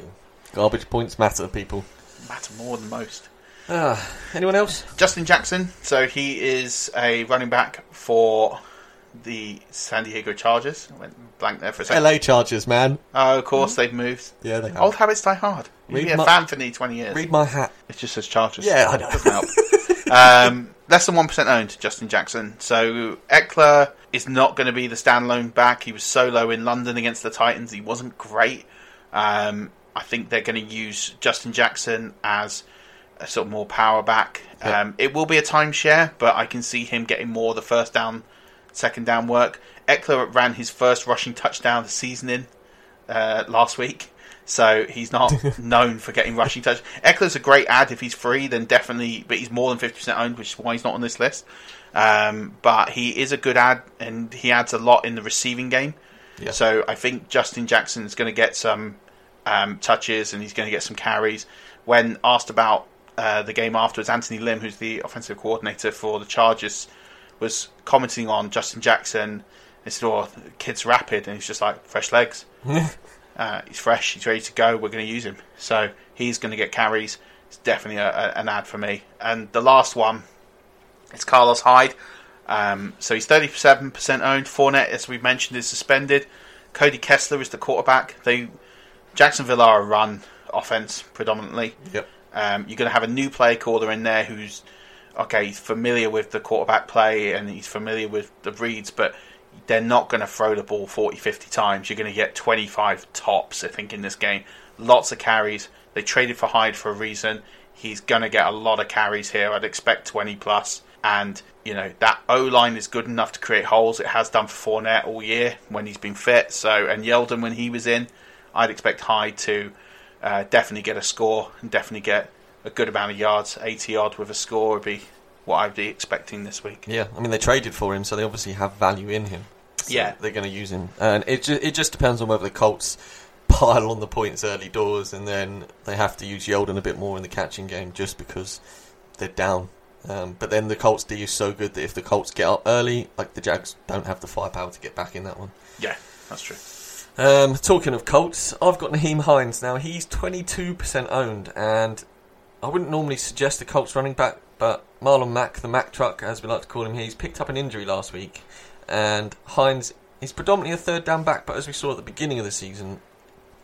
Garbage points matter, people. matter more than most. Ah, anyone else? Justin Jackson. So he is a running back for the San Diego Chargers. I went blank there for a second. LA Chargers, man. Oh, of course they've moved. Yeah, they have. Old habits die hard. You've been a fan for nearly twenty years. Read my hat. It just says Chargers. Yeah, I know. Doesn't help. um, less than one percent owned. Justin Jackson. So Ekeler is not going to be the standalone back. He was solo in London against the Titans. He wasn't great. Um, I think they're going to use Justin Jackson as a sort of more power back. Yeah. Um, it will be a timeshare, but I can see him getting more of the first down, second down work. Ekeler ran his first rushing touchdown of the season in uh, last week, so he's not known for getting rushing touch. Ekeler's a great ad if he's free, then definitely, but he's more than fifty percent owned, which is why he's not on this list. Um, but he is a good ad, and he adds a lot in the receiving game. Yeah. So I think Justin Jackson is going to get some um, touches, and he's going to get some carries. When asked about uh, the game afterwards, Anthony Lynn, who's the offensive coordinator for the Chargers, was commenting on Justin Jackson. He said, "Oh, kid's rapid," and he's just like fresh legs. uh, he's fresh. He's ready to go. We're going to use him. So he's going to get carries. It's definitely a, a, an ad for me. And the last one is Carlos Hyde. Um, so he's 37% owned. Fournette, as we mentioned, is suspended. Cody Kessler is the quarterback. They Jacksonville are a run offense predominantly. Yep. Um, you're going to have a new play caller in there who's okay. He's familiar with the quarterback play and he's familiar with the reads, but they're not going to throw the ball 40, 50 times. You're going to get 25 tops, I think, in this game. Lots of carries. They traded for Hyde for a reason. He's going to get a lot of carries here. I'd expect 20 plus. And, you know, that O line is good enough to create holes. It has done for Fournette all year when he's been fit. So, and Yeldon when he was in. I'd expect Hyde to uh, definitely get a score and definitely get a good amount of yards. 80 odd with a score would be what I'd be expecting this week. Yeah, I mean they traded for him, so they obviously have value in him. So Yeah. they're going to use him, and it ju- it just depends on whether the Colts pile on the points early doors, and then they have to use Yeldon a bit more in the catching game just because they're down. Um, but then the Colts D is so good that if the Colts get up early, like the Jags don't have the firepower to get back in that one. Yeah, that's true. Um, talking of Colts, I've got Nyheim Hines now. He's 22% owned, and I wouldn't normally suggest the Colts running back, but Marlon Mack, the Mack truck, as we like to call him, here, he's picked up an injury last week, and Hines is predominantly a third down back, but as we saw at the beginning of the season,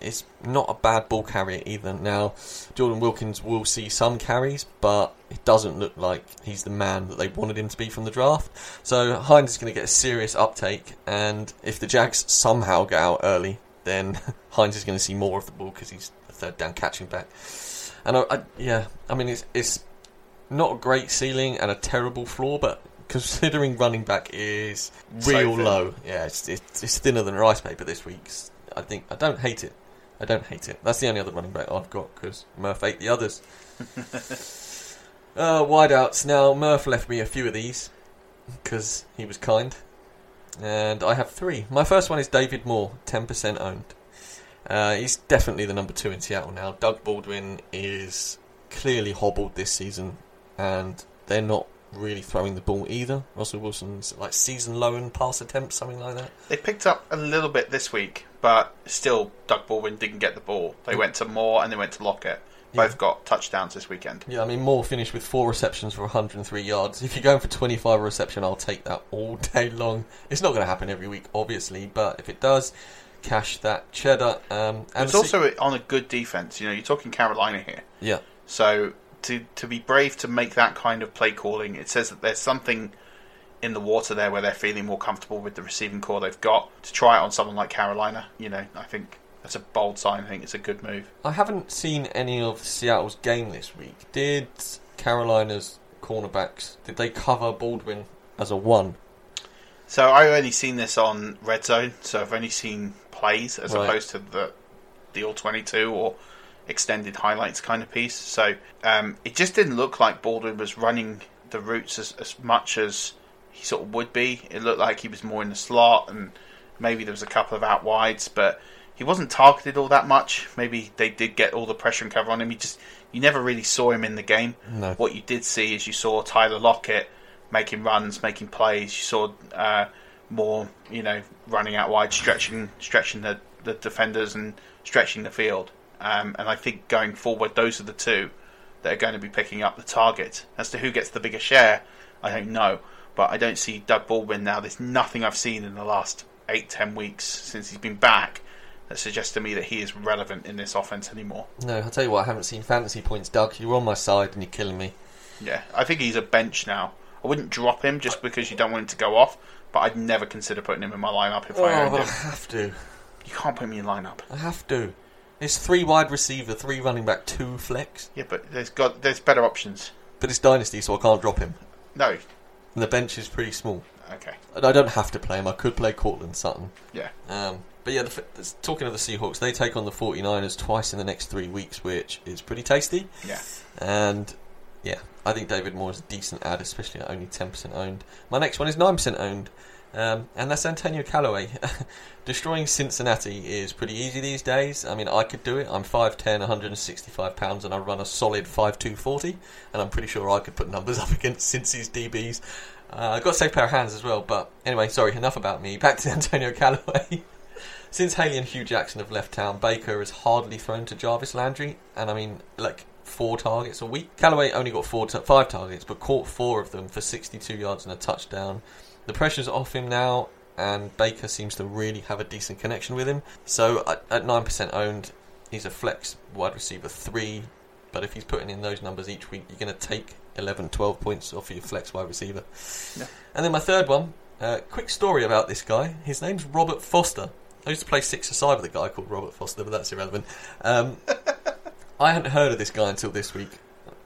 is not a bad ball carrier either. Now, Jordan Wilkins will see some carries, but it doesn't look like he's the man that they wanted him to be from the draft. So Hines is going to get a serious uptake, and if the Jags somehow get out early, then Hines is going to see more of the ball because he's a third down catching back. And I, I, yeah, I mean it's it's not a great ceiling and a terrible floor, but considering running back is real thin. low, yeah, it's, it's it's thinner than rice paper this week. I think I don't hate it. I don't hate it. That's the only other running back I've got because Murph ate the others. uh, wideouts. Now Murph left me a few of these because he was kind, and I have three. My first one is David Moore, ten percent owned. Uh, he's definitely the number two in Seattle now. Doug Baldwin is clearly hobbled this season, and they're not really throwing the ball either. Russell Wilson's like season low in pass attempts, something like that. They picked up a little bit this week, but still, Doug Baldwin didn't get the ball. They went to Moore and they went to Lockett. Both got touchdowns this weekend. Yeah, I mean, Moore finished with four receptions for 103 yards. If you're going for 25 reception, I'll take that all day long. It's not going to happen every week, obviously, but if it does, cash that cheddar. Um, and It's also on a good defense. You know, you're talking Carolina here. yeah, So to to be brave to make that kind of play calling, it says that there's something in the water there where they're feeling more comfortable with the receiving core they've got. To try it on someone like Carolina, you know, I think that's a bold sign. I think it's a good move. I haven't seen any of Seattle's game this week. Did Carolina's cornerbacks did they cover Baldwin as a one? So I've only seen this on Red Zone, so I've only seen plays as Right. opposed to the the all 22 or extended highlights kind of piece. So um, it just didn't look like Baldwin was running the routes as, as much as he sort of would be. It looked like he was more in the slot and maybe there was a couple of out wides, but he wasn't targeted all that much. Maybe they did get all the pressure and cover on him. He just you never really saw him in the game. No. What you did see is you saw Tyler Lockett making runs, making plays. You saw uh, more, you know, running out wide, stretching, stretching the, the defenders and stretching the field. Um, and I think going forward, those are the two that are going to be picking up the target. As to who gets the bigger share, I don't know. But I don't see Doug Baldwin now. There's nothing I've seen in the last eight, ten weeks since he's been back that suggests to me that he is relevant in this offense anymore. No, I'll tell you what, I haven't seen fantasy points, Doug. You're on my side and you're killing me. Yeah, I think he's a bench now. I wouldn't drop him just because you don't want him to go off, but I'd never consider putting him in my lineup if Oh, I owned but I have to. You can't put him in your lineup. I have to. It's three wide receiver, three running back, two flex. Yeah, but there's got there's better options. But it's dynasty, so I can't drop him. No. And the bench is pretty small. Okay. And I don't have to play him. I could play Courtland Sutton. Yeah. Um, but yeah, the, talking of the Seahawks, they take on the 49ers twice in the next three weeks, which is pretty tasty. Yeah. And yeah, I think David Moore is a decent ad, especially at only 10% owned. My next one is 9% owned, um, and that's Antonio Callaway. Destroying Cincinnati is pretty easy these days. I mean, I could do it. I'm 5'10, 165 pounds, and I run a solid 5'2, 40, and I'm pretty sure I could put numbers up against Cincy's DBs. Uh, I've got a safe pair of hands as well, but anyway, sorry, enough about me. Back to Antonio Callaway. Since Haley and Hue Jackson have left town, Baker has hardly thrown to Jarvis Landry, and I mean, like four targets a week. Callaway only got four, five targets, but caught four of them for 62 yards and a touchdown. The pressure's off him now, and Baker seems to really have a decent connection with him. So at, at 9% owned, he's a flex wide receiver three, but if he's putting in those numbers each week, you're going to take 11, 12 points off your flex wide receiver. Yeah. And then my third one, uh, quick story about this guy. His name's Robert Foster. I used to play six aside with a guy called Robert Foster, but that's irrelevant. Um, I hadn't heard of this guy until this week,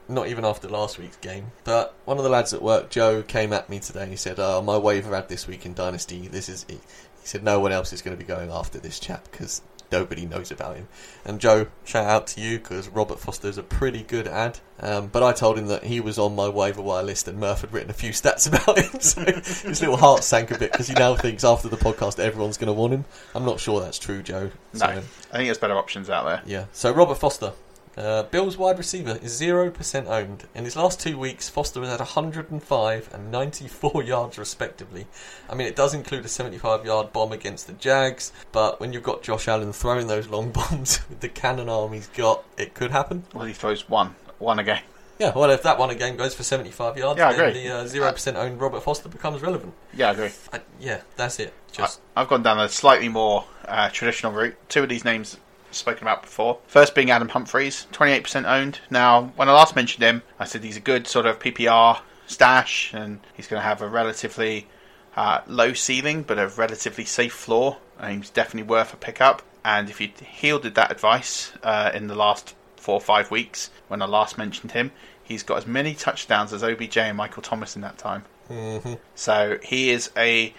not even after last week's game. But one of the lads at work, Joe, came at me today and he said, "Oh, my waiver ad this week in Dynasty. This is." He said, "No one else is going to be going after this chap because nobody knows about him." And Joe, shout out to you because Robert Foster's a pretty good ad. Um, but I told him that he was on my waiver wire list and Murph had written a few stats about him, so his little heart sank a bit because he now thinks after the podcast everyone's going to want him. I'm not sure that's true, Joe. No, So, I think there's better options out there. yeah. So Robert Foster, uh, Bills wide receiver, is zero percent owned. In his last two weeks, Foster has had 105 and 94 yards respectively. I mean, it does include a 75-yard bomb against the Jags, but when you've got Josh Allen throwing those long bombs with the cannon arm he's got, it could happen. Well, he throws one, one a game. Yeah, well, if that one again goes for 75 yards, Yeah, I then agree. the uh, zero percent owned Robert Foster becomes relevant. Yeah, I agree. I, yeah, that's it. Just I've gone down a slightly more uh, traditional route. Two of these names spoken about before. First being Adam Humphries, 28% owned. Now, when I last mentioned him, I said he's a good sort of PPR stash and he's going to have a relatively uh, low ceiling but a relatively safe floor. And he's definitely worth a pickup. And if you heeded that advice uh, in the last four or five weeks when I last mentioned him, he's got as many touchdowns as OBJ and Michael Thomas in that time. Mhm. So he is a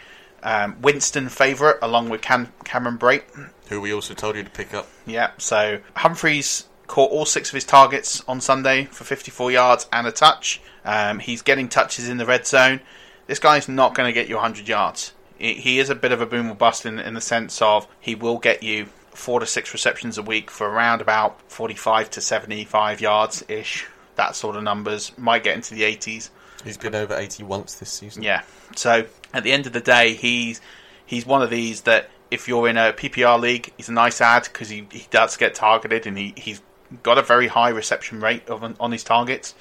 um, Winston favourite along with Cam- Cameron Brate. who we also told you to pick up. Yeah, so Humphries caught all six of his targets on Sunday for 54 yards and a touch. Um, he's getting touches in the red zone. This guy's not going to get you 100 yards. He he is a bit of a boom or bust in, in the sense of he will get you four to six receptions a week for around about 45 to 75 yards ish. That sort of numbers. Might get into the 80s. He's been over 80 once this season. Yeah. So at the end of the day, he's he's one of these that if you're in a PPR league, he's a nice ad because he, he does get targeted and he, he's got a very high reception rate of, on his targets.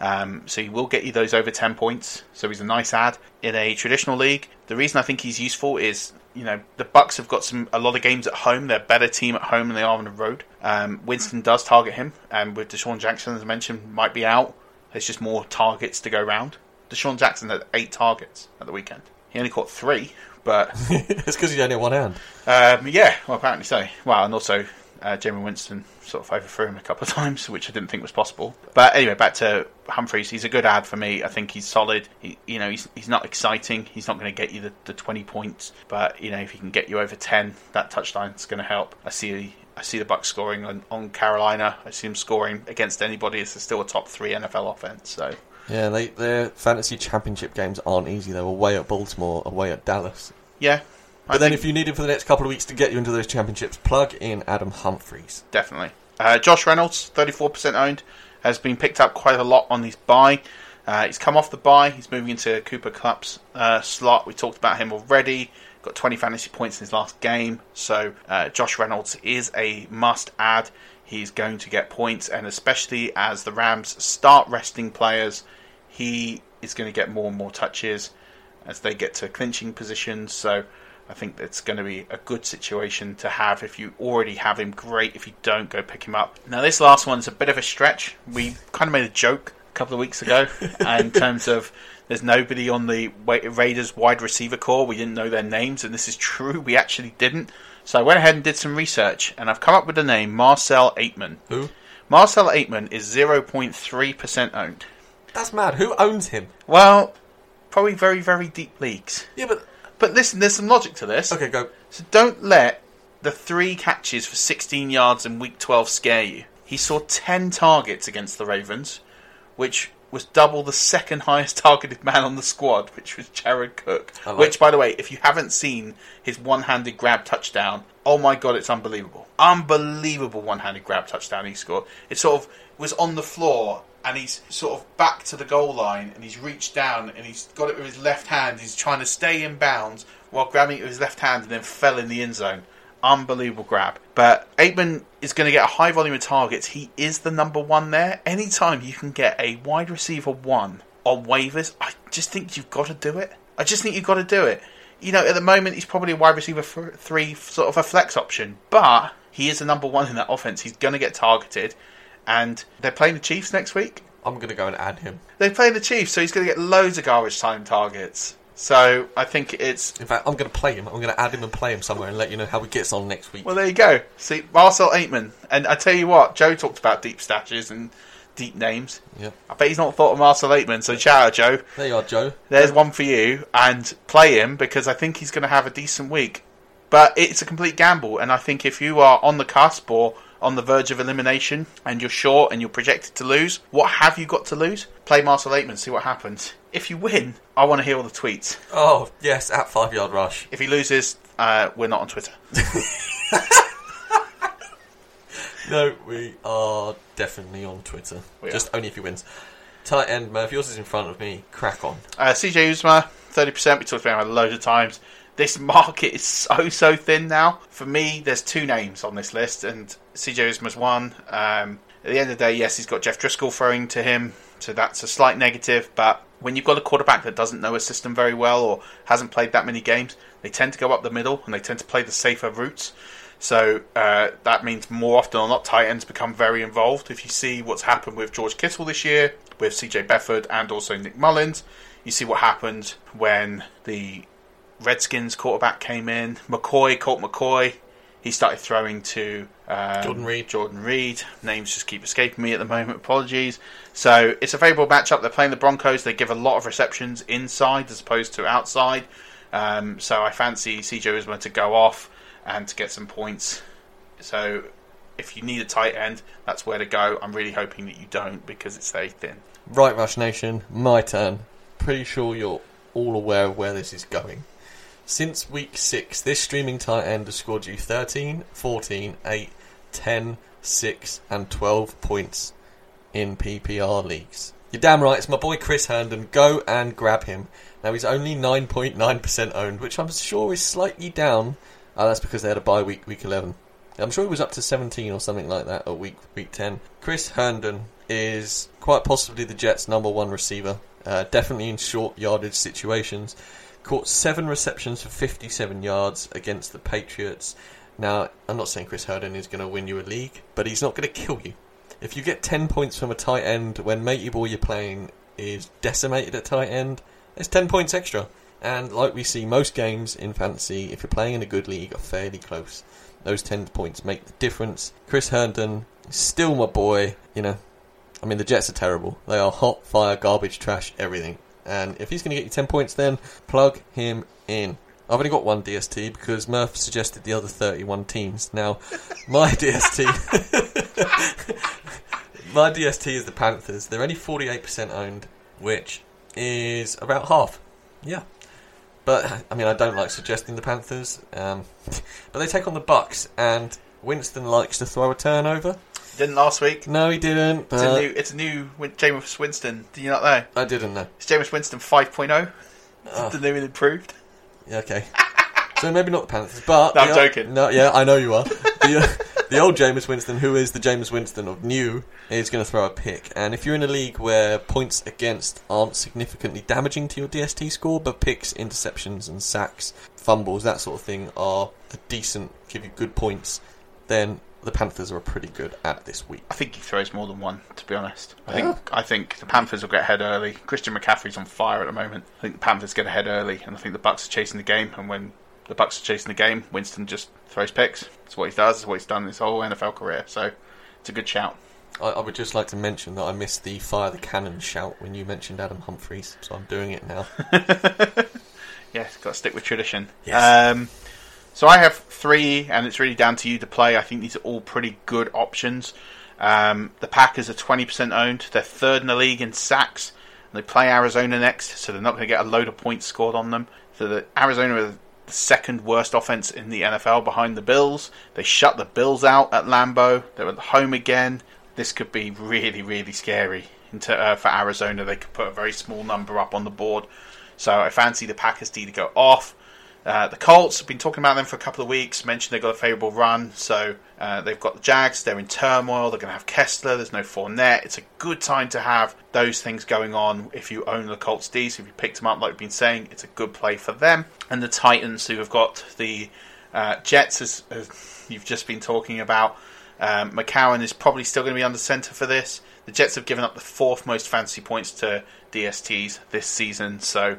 Um, so he will get you those over 10 points. So he's a nice ad. In a traditional league, the reason I think he's useful is, you know, the Bucs have got some a lot of games at home. They're a better team at home than they are on the road. Um, Winston does target him, and with DeSean Jackson, as I mentioned, might be out. There's just more targets to go round. DeSean Jackson had eight targets at the weekend. He only caught three, but it's because he's only had one hand. um, yeah, well, apparently so. Well, and also uh, Jameis Winston sort of overthrew him a couple of times, which I didn't think was possible. But anyway, back to Humphries. He's a good ad for me. I think he's solid. He, you know, he's he's not exciting. He's not going to get you the, the twenty points, but you know, if he can get you over ten, that touchline's going to help. I see. I see the Bucs scoring on, on Carolina. I see them scoring against anybody. It's still a top three NFL offense. So Yeah, they, their fantasy championship games aren't easy. They're away at Baltimore, away at Dallas. yeah, But then, if you need him for the next couple of weeks to get you into those championships, plug in Adam Humphries. Definitely. Uh, Josh Reynolds, 34% owned, has been picked up quite a lot on his buy. Uh, he's come off the buy. He's moving into Cooper Kupp's uh, slot. We talked about him already. Got 20 fantasy points in his last game. So uh, Josh Reynolds is a must add. He's going to get points, and especially as the Rams start resting players, he is going to get more and more touches as they get to clinching positions. So I think that's going to be a good situation to have. If you already have him, great. If you don't, go pick him up. Now, this last one's a bit of a stretch. We kind of made a joke a couple of weeks ago in terms of there's nobody on the Raiders wide receiver core. We didn't know their names, and this is true. We actually didn't. So I went ahead and did some research, and I've come up with the name Marcell Ateman. Who? Marcell Ateman is 0.3% owned. That's mad. Who owns him? Well, probably very, very deep leagues. Yeah, but but listen, there's some logic to this. Okay, go. So don't let the three catches for 16 yards in week 12 scare you. He saw 10 targets against the Ravens, which was double the second highest targeted man on the squad, which was Jared Cook. which, by the way, if you haven't seen his one handed grab touchdown, oh my god, it's unbelievable. Unbelievable one handed grab touchdown he scored. It sort of was on the floor and he's sort of back to the goal line and he's reached down and he's got it with his left hand. He's trying to stay in bounds while grabbing it with his left hand and then fell in the end zone. Unbelievable grab. But Ateman is going to get a high volume of targets. He is the number one there. Anytime you can get a wide receiver one on waivers, I just think you've got to do it. I just think you've got to do it. You know, at the moment, he's probably a wide receiver three, sort of a flex option. But he is the number one in that offense. He's going to get targeted and they're playing the Chiefs next week. I'm going to go and add him. They play the Chiefs, so he's going to get loads of garbage time targets. So I think it's. In fact, I'm going to play him. I'm going to add him and play him somewhere and let you know how he gets on next week. Well, there you go. See, Marcell Ateman. And I tell you what, Joe talked about deep stashes and deep names. Yeah. I bet he's not thought of Marcell Ateman, so ciao, Joe. There you are, Joe. There's one for you, and play him because I think he's going to have a decent week. But it's a complete gamble, and I think if you are on the cusp or on the verge of elimination and you're short and you're projected to lose, what have you got to lose? Play Marcell Ateman, see what happens. If you win, I want to hear all the tweets. Oh, yes, at Five Yard Rush. If he loses, uh, we're not on Twitter. no, we are definitely on Twitter. We Just only if he wins. Tight end, Murph, yours is in front of me. Crack on. Uh, CJ Uzomah, 30%. We talked about him a load of times. This market is so, so thin now. For me, there's two names on this list, and CJ Uzomah's one. Um, at the end of the day, yes, he's got Jeff Driskel throwing to him, so that's a slight negative, but when you've got a quarterback that doesn't know a system very well or hasn't played that many games, they tend to go up the middle and they tend to play the safer routes. So uh, that means more often than not, tight ends become very involved. If you see what's happened with George Kittle this year, with CJ Beathard, and also Nick Mullens, you see what happened when the Redskins quarterback came in. McCoy, Colt McCoy, he started throwing to um, Jordan Reed. Jordan Reed. Names just keep escaping me at the moment. Apologies. So it's a favourable matchup. They're playing the Broncos. They give a lot of receptions inside as opposed to outside. Um, so I fancy CJ Uzomah to go off and to get some points. So if you need a tight end, that's where to go. I'm really hoping that you don't because it's very thin. Right, Rush Nation, my turn. Pretty sure you're all aware of where this is going. Since week 6, this streaming tight end has scored you 13, 14, 8, 10, 6, and 12 points in PPR leagues. You're damn right, it's my boy Chris Herndon. Go and grab him. Now, he's only 9.9% owned, which I'm sure is slightly down. Oh, that's because they had a bye week, week 11. I'm sure he was up to 17 or something like that at week week 10. Chris Herndon is quite possibly the Jets' number one receiver. Uh, definitely in short yardage situations. Caught seven receptions for 57 yards against the Patriots. Now, I'm not saying Chris Herndon is going to win you a league, but he's not going to kill you. If you get 10 points from a tight end when matey boy you're playing is decimated at tight end, it's 10 points extra. And like we see, most games in fantasy, if you're playing in a good league, are fairly close. Those 10 points make the difference. Chris Herndon, still my boy, you know. I mean, the Jets are terrible. They are hot, fire, garbage, trash, everything. And if he's going to get you 10 points, then plug him in. I've only got one DST because Murph suggested the other 31 teams. Now, my DST. my DST is the Panthers. They're only 48% owned, which is about half. Yeah. But I mean, I don't like suggesting the Panthers. Um, but they take on the Bucs, and Winston likes to throw a turnover. Didn't last week. No, he didn't. It's a new, it's a new Win- Jameis Winston. Do you not know? I didn't know. It's Jameis Winston 5.0. Oh. The new and improved. Okay. so maybe not the Panthers, but No, I'm joking. No, yeah, I know you are. the, uh, the old Jameis Winston, who is the Jameis Winston of new, is going to throw a pick. And if you're in a league where points against aren't significantly damaging to your DST score, but picks, interceptions, and sacks, fumbles, that sort of thing are a decent, give you good points, then the Panthers are pretty good at this week. I think he throws more than one. To be honest, I think I think the Panthers will get ahead early. Christian McCaffrey's on fire at the moment. I think the Panthers get ahead early, and I think the Bucs are chasing the game. And when the Bucs are chasing the game, Winston just throws picks. That's what he does. That's what he's done his whole NFL career. So it's a good shout. I, I would just like to mention that I missed the fire the cannon shout when you mentioned Adam Humphries, so I'm doing it now. Yes, got to stick with tradition. Yes. Um, so I have three, and it's really down to you to play. I think these are all pretty good options. Um, the Packers are 20% owned. They're third in the league in sacks. And they play Arizona next, so they're not going to get a load of points scored on them. So the Arizona are the second worst offense in the NFL behind the Bills. They shut the Bills out at Lambeau. They're at home again. This could be really, really scary uh, for Arizona. They could put a very small number up on the board. So I fancy the Packers to go off. Uh, the Colts have been talking about them for a couple of weeks. Mentioned they've got a favourable run, so uh, they've got the Jags. They're in turmoil. They're going to have Kessler. There's no Fournette. It's a good time to have those things going on if you own the Colts D. So if you picked them up, like we've been saying, it's a good play for them. And the Titans, who have got the uh, Jets, as, as you've just been talking about. Um, McCown is probably still going to be under centre for this. The Jets have given up the fourth most fantasy points to DSTs this season, so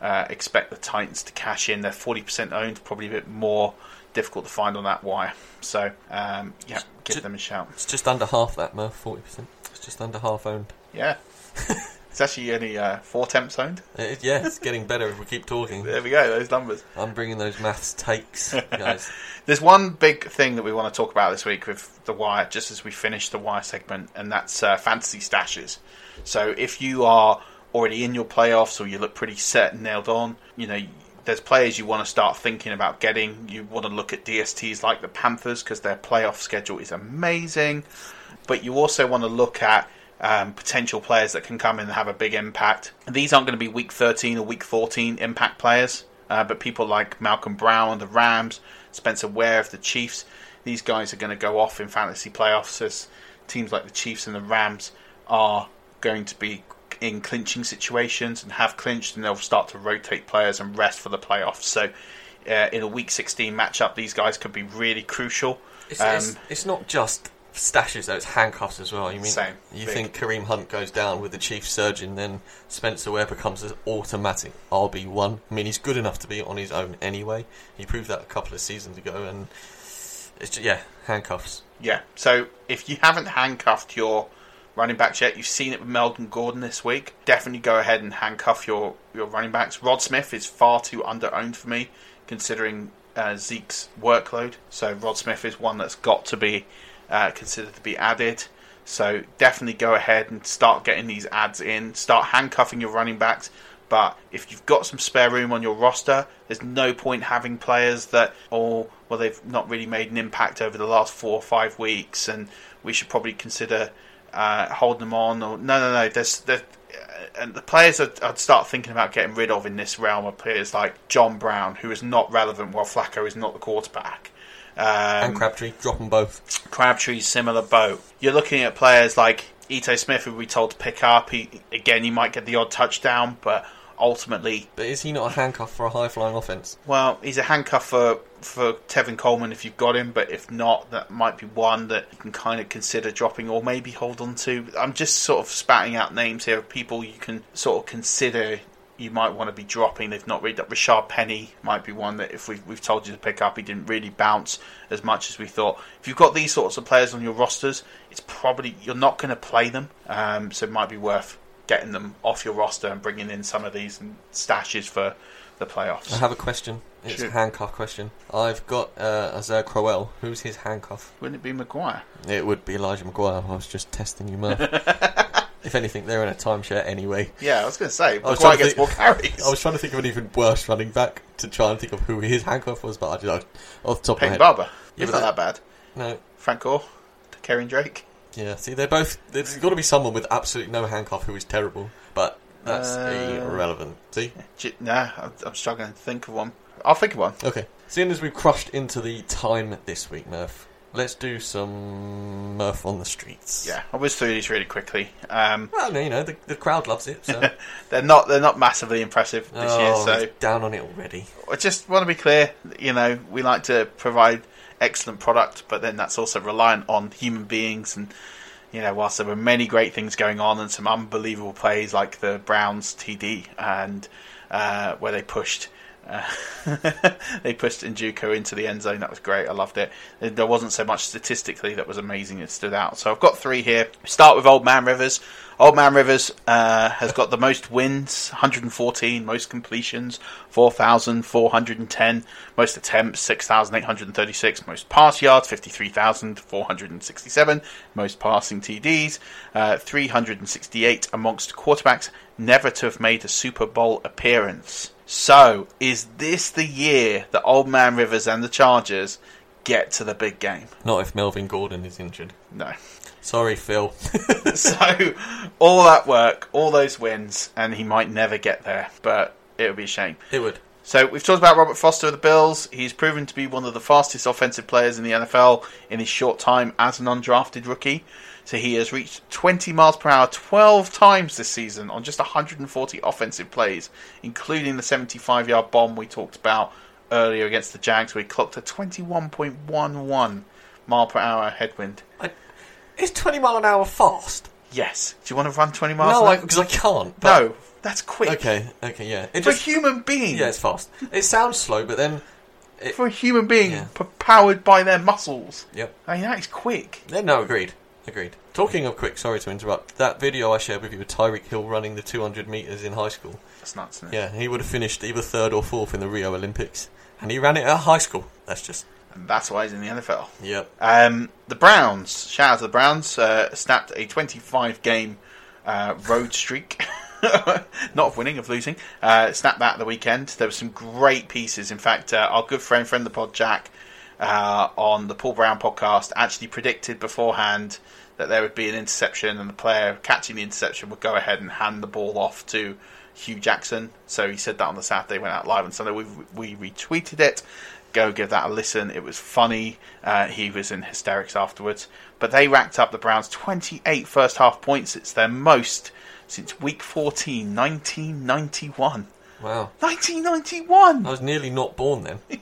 uh, expect the Titans to cash in. They're 40% owned, probably a bit more difficult to find on that wire. So, um, yeah, give them a shout. It's just under half that, Murph, 40%. It's just under half owned. Yeah. it's actually only uh, four temps owned. It, yeah, it's getting better if we keep talking. There we go, those numbers. I'm bringing those maths takes, guys. There's one big thing that we want to talk about this week with the wire, just as we finish the wire segment, and that's uh, fantasy stashes. So if you are already in your playoffs or you look pretty set and nailed on, you know there's players you want to start thinking about getting. You want to look at DSTs like the Panthers because their playoff schedule is amazing, but you also want to look at um, potential players that can come in and have a big impact. These aren't going to be week 13 or week 14 impact players, uh, but people like Malcolm Brown, the Rams, Spencer Ware of the Chiefs, these guys are going to go off in fantasy playoffs as teams like the Chiefs and the Rams are going to be in clinching situations and have clinched, and they'll start to rotate players and rest for the playoffs. So, uh, in a Week 16 matchup, these guys could be really crucial. It's, Um, it's, it's not just stashes, though, it's handcuffs as well. You mean Same. you Big. think Kareem Hunt goes down with the chief surgeon, then Spencer Ware becomes an automatic RB1. I mean, he's good enough to be on his own anyway. He proved that a couple of seasons ago, and it's just, yeah, handcuffs. Yeah. So if you haven't handcuffed your running backs yet, you've seen it with Melvin Gordon this week. Definitely go ahead and handcuff your, your running backs. Rod Smith is far too under owned for me, considering uh, Zeke's workload. So Rod Smith is one that's got to be uh, considered to be added. So definitely go ahead and start getting these ads in. Start handcuffing your running backs. But if you've got some spare room on your roster, there's no point having players that, oh, well, they've not really made an impact over the last four or five weeks, and we should probably consider uh, holding them on. Or no, no, no. There's, there's uh, and the players I'd, I'd start thinking about getting rid of in this realm are players like John Brown, who is not relevant while Flacco is not the quarterback. Um, and Crabtree, drop them both. Crabtree's similar boat. You're looking at players like Ito Smith, who we told to pick up. He again, he might get the odd touchdown, but ultimately, But is he not a handcuff for a high flying offense? well, he's a handcuff for for Tevin Coleman if you've got him. But if not, that might be one that you can kind of consider dropping or maybe hold on to. I'm just sort of spouting out names here of people you can sort of consider. You might want to be dropping. They've not read that. Rashaad Penny might be one that if we've, we've told you to pick up, he didn't really bounce as much as we thought. If you've got these sorts of players on your rosters, it's probably you're not going to play them, um, so it might be worth getting them off your roster and bringing in some of these stashes for the playoffs. I have a question. It's Shoot. a handcuff question. I've got uh, Isaiah Crowell. Who's his handcuff? Wouldn't it be McGuire? It would be Elijah McGuire. I was just testing you, Murph. If anything, they're in a timeshare anyway. Yeah, I was going to say, I was McGuire trying to gets more think- carries. I was trying to think of an even worse running back to try and think of who his handcuff was, but I did off the top of my Peyton head. Barber. Yeah, It's but not that bad. No. Frank Gore, Kenyan Drake. Yeah, see, they're both. There's got to be someone with absolutely no handcuff who is terrible, but that's Uh, irrelevant. See? J- Nah, I'm, I'm struggling to think of one. I'll think of one. Okay. Seeing as we've crushed into the time this week, Murph, let's do some Murph on the streets. Yeah, I whiz through these really quickly. Um, Well, no, you know, the, the crowd loves it, so. they're not they're not massively impressive this oh, year, so down on it already. I just want to be clear. You know, we like to provide excellent product, but then that's also reliant on human beings. And you know, whilst there were many great things going on and some unbelievable plays like the Browns TD and uh, where they pushed. Uh, they pushed Njoku into the end zone. That was great. I loved it. There wasn't so much statistically that was amazing. It stood out. So I've got three here. Start with Old Man Rivers. Old Man Rivers uh, has got the most wins, 114, most completions, 4,410, most attempts, 6,836, most pass yards, 53,467, most passing TDs, uh, 368 amongst quarterbacks, never to have made a Super Bowl appearance. So, is this the year that Old Man Rivers and the Chargers get to the big game? Not if Melvin Gordon is injured. No. Sorry, Phil. so all that work, all those wins, and he might never get there. But it would be a shame. It would. So we've talked about Robert Foster of the Bills. He's proven to be one of the fastest offensive players in the NFL in his short time as an undrafted rookie. So he has reached 20 miles per hour 12 times this season on just 140 offensive plays, including the 75-yard bomb we talked about earlier against the Jags, where he clocked a 21.11 mile per hour headwind. Is 20 mile an hour fast? Yes. Do you want to run 20 miles No, because I, can't. but- No, that's quick. Okay, okay, yeah. It For just, a human being. yeah, it's fast. It sounds slow, but then. It, For a human being Yeah. p- powered by their muscles. Yep. I mean, that is quick. Yeah, no, agreed. Agreed. Talking of quick, sorry to interrupt. That video I shared with you of Tyreek Hill running the 200 metres in high school. That's nuts, isn't it? Yeah, he would have finished either third or fourth in the Rio Olympics. And he ran it at high school. That's just. And that's why he's in the NFL. Yep. Um, the Browns, shout out to the Browns, uh, snapped a 25 game uh, road streak. Not of winning, of losing. Uh, snapped that at the weekend. There were some great pieces. In fact, uh, our good friend, friend of the pod, Jack, uh, on the Paul Brown podcast, actually predicted beforehand that there would be an interception and the player catching the interception would go ahead and hand the ball off to Hue Jackson. So he said that on the Saturday, went out live on Sunday. We, we retweeted it. Go give that a listen. It was funny. Uh, he was in hysterics afterwards. But they racked up the Browns 28 first half points. It's their most since week 14, 1991. Wow. 1991! I was nearly not born then.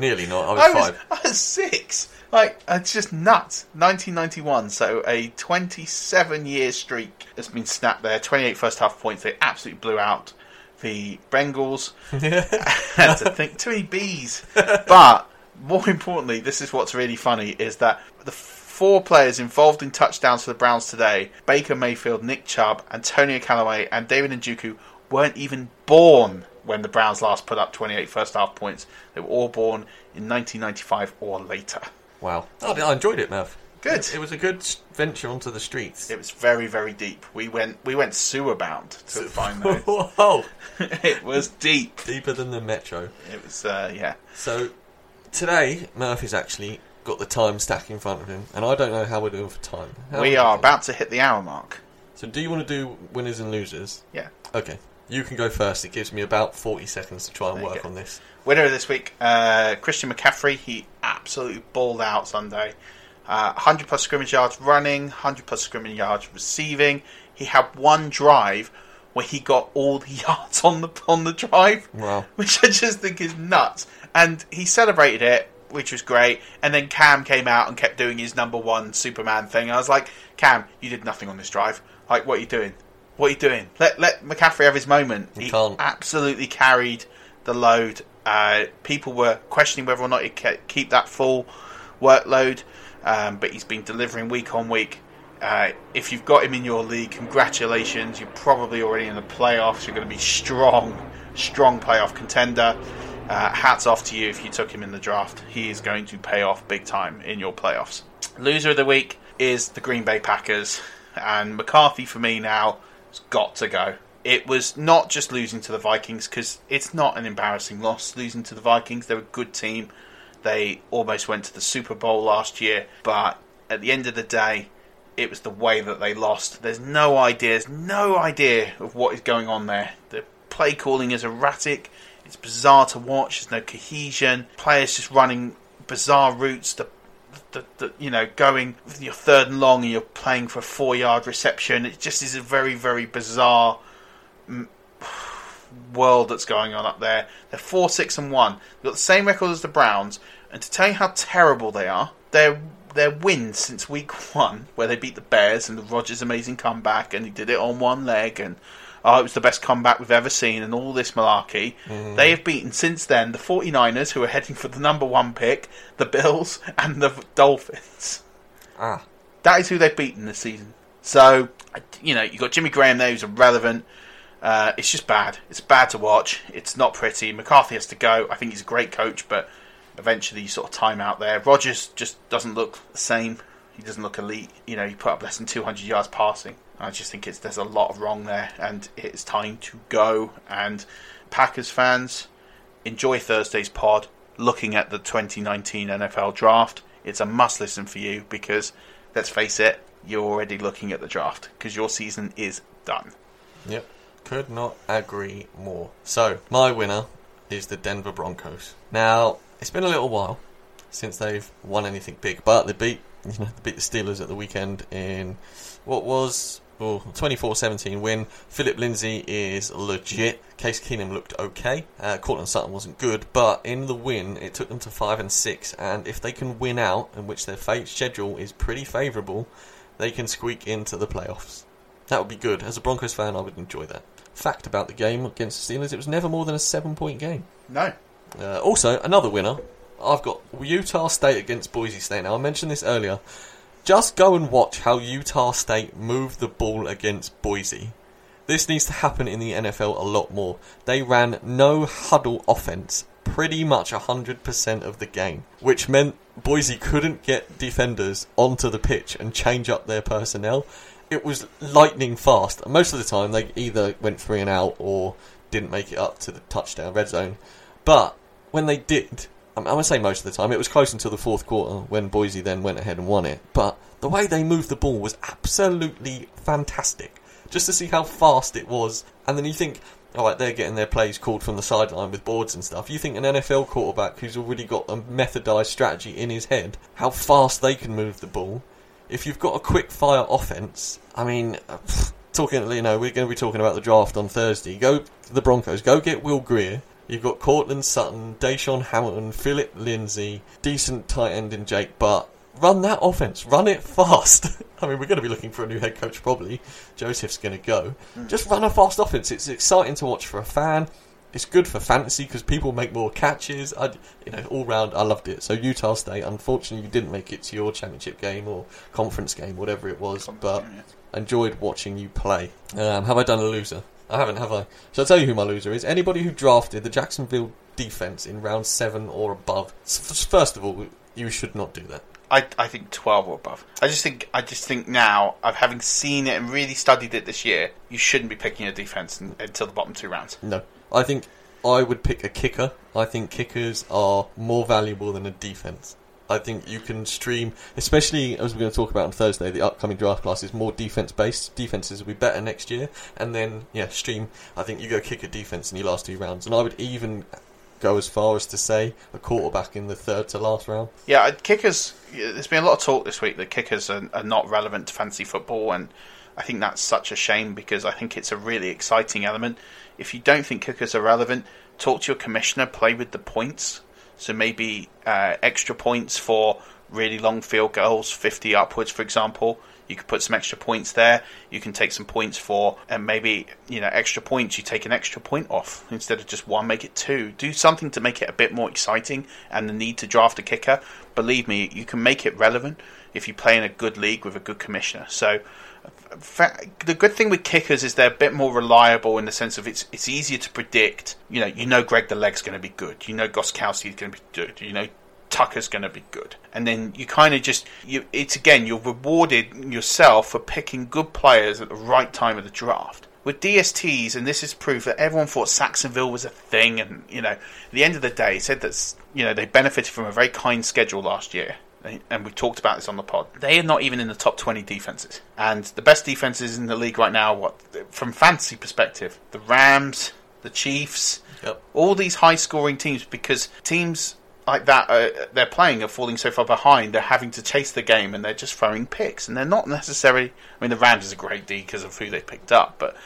nearly not. I was, I was, five. I was six. Like, it's just nuts. 1991, so a 27 year streak has been snapped there. 28 first half points. They absolutely blew out the Bengals. had to think too many bees. But more importantly, this is what's really funny is that the four players involved in touchdowns for the Browns today Baker Mayfield, Nick Chubb, Antonio Callaway, and David Njoku weren't even born when the Browns last put up 28 first half points. They were all born in 1995 or later. Wow. I, I enjoyed it, Merv. Good. It, it was a good venture onto the streets. It was very, very deep. We went we went sewer bound to find those. Whoa! it was deep. Deeper than the metro. It was uh, yeah. So today, Murphy's actually got the time stack in front of him, and I don't know how we're doing for time. How we are are about to hit the hour mark. So, do you want to do winners and losers? Yeah. Okay. You can go first. It gives me about 40 seconds to try and There work on this. Winner of this week, uh, Christian McCaffrey. He absolutely balled out Sunday. Uh, 100 plus scrimmage yards running, 100 plus scrimmage yards receiving. He had one drive where he got all the yards on the on the drive, Wow. which I just think is nuts. And he celebrated it, which was great. And then Cam came out and kept doing his number one Superman thing. I was like, Cam, you did nothing on this drive. Like, what are you doing? What are you doing? Let let McCaffrey have his moment. He he can't. absolutely carried the load. Uh, people were questioning whether or not he could keep that full workload, um, but he's been delivering week on week. Uh, if you've got him in your league, congratulations. You're probably already in the playoffs. You're going to be strong, strong playoff contender. Uh, hats off to you if you took him in the draft. He is going to pay off big time in your playoffs. Loser of the week is the Green Bay Packers. and McCarthy for me now has got to go. It was not just losing to the Vikings because it's not an embarrassing loss. Losing to the Vikings, they're a good team. They almost went to the Super Bowl last year, but at the end of the day, it was the way that they lost. There's no ideas, no idea of what is going on there. The play calling is erratic. It's bizarre to watch. There's no cohesion. Players just running bizarre routes. The, the, the you know going your third and long and you're playing for a four yard reception. It just is a very very bizarre mm, world that's going on up there. They're four six and one. They've got the same record as the Browns. And to tell you how terrible they are, they're their wins since week one, where they beat the Bears and the Rodgers amazing comeback, and he did it on one leg, and oh, it was the best comeback we've ever seen, and all this malarkey. Mm. They have beaten since then the 49ers, who are heading for the number one pick, the Bills, and the Dolphins. Ah. That is who they've beaten this season. So, you know, you've got Jimmy Graham there who's irrelevant. Uh, it's just bad. It's bad to watch. It's not pretty. McCarthy has to go. I think he's a great coach, but eventually you sort of time out there. Rodgers just doesn't look the same. He doesn't look elite. You know, he put up less than 200 yards passing. I just think it's there's a lot of wrong there, and it's time to go. And Packers fans, enjoy Thursday's pod. Looking at the 2019 NFL draft, it's a must listen for you because, let's face it, you're already looking at the draft because your season is done. Yep. Could not agree more. So, my winner is the Denver Broncos. Now, it's been a little while since they've won anything big, but they beat you know, they beat the Steelers at the weekend in what was oh, 24-17 win. Phillip Lindsay is legit. Case Keenum looked okay. Uh, Courtland Sutton wasn't good, but in the win, it took them to five and six. And if they can win out, in which their fate schedule is pretty favourable, they can squeak into the playoffs. That would be good. As a Broncos fan, I would enjoy that. Fact about the game against the Steelers: it was never more than a seven-point game. No. Uh, also, another winner. I've got Utah State against Boise State. Now, I mentioned this earlier. Just go and watch how Utah State moved the ball against Boise. This needs to happen in the NFL a lot more. They ran no huddle offense pretty much 100% of the game, which meant Boise couldn't get defenders onto the pitch and change up their personnel. It was lightning fast. Most of the time, they either went three and out or didn't make it up to the touchdown red zone. But when they did, I'm, going to say most of the time, it was close until the fourth quarter when Boise then went ahead and won it. But the way they moved the ball was absolutely fantastic. Just to see how fast it was. And then you think, oh, alright, they're getting their plays called from the sideline with boards and stuff. You think an NFL quarterback who's already got a methodized strategy in his head, how fast they can move the ball. If you've got a quick fire offense, I mean, talking, you know, we're going to be talking about the draft on Thursday. Go the Broncos, go get Will Grier. You've got Courtland Sutton, DaeSean Hamilton, Phillip Lindsay, decent tight end in Jake Butt. Run that offense. Run it fast. I mean, we're going to be looking for a new head coach probably. Joseph's going to go. Just run a fast offense. It's exciting to watch for a fan. It's good for fantasy because people make more catches. I, you know, all round, I loved it. So Utah State, unfortunately, you didn't make it to your championship game or conference game, whatever it was. But I enjoyed watching you play. Um, have I done a loser? I haven't, have I? Shall I tell you who my loser is? Anybody who drafted the Jacksonville defense in round seven or above. First of all, you should not do that. I, I think twelve or above. I just think I just think now, of having seen it and really studied it this year, you shouldn't be picking a defense in, until the bottom two rounds. No, I think I would pick a kicker. I think kickers are more valuable than a defense. I think you can stream, especially as we're going to talk about on Thursday, the upcoming draft class is more defense based. Defenses will be better next year, and then yeah, stream. I think you go kick a defense in your last two rounds, and I would even go as far as to say a quarterback in the third to last round. Yeah, kickers. There's been a lot of talk this week that kickers are, are not relevant to fantasy football, and I think that's such a shame because I think it's a really exciting element. If you don't think kickers are relevant, talk to your commissioner, play with the points. So maybe uh, extra points for really long field goals, 50 upwards, for example. You could put some extra points there. You can take some points for, and maybe you know, extra points. You take an extra point off instead of just one, make it two. Do something to make it a bit more exciting. And the need to draft a kicker, believe me, you can make it relevant if you play in a good league with a good commissioner. So the good thing with kickers is they're a bit more reliable in the sense of it's it's easier to predict. You know, you know Greg the Leg's going to be good. You know Gostkowski is going to be good. You know Tucker's going to be good. And then you kind of just, you, it's again, you're rewarded yourself for picking good players at the right time of the draft. With DSTs, and this is proof that everyone thought Sacksonville was a thing, and you know, at the end of the day, said that you know they benefited from a very kind schedule last year and we talked about this on the pod. They are not even in the top 20 defenses. And the best defenses in the league right now, what from fantasy perspective, the Rams, the Chiefs, yep. all these high scoring teams because teams like that uh, they're playing are falling so far behind they're having to chase the game and they're just throwing picks. And they're not necessarily I mean the Rams is a great D because of who they picked up but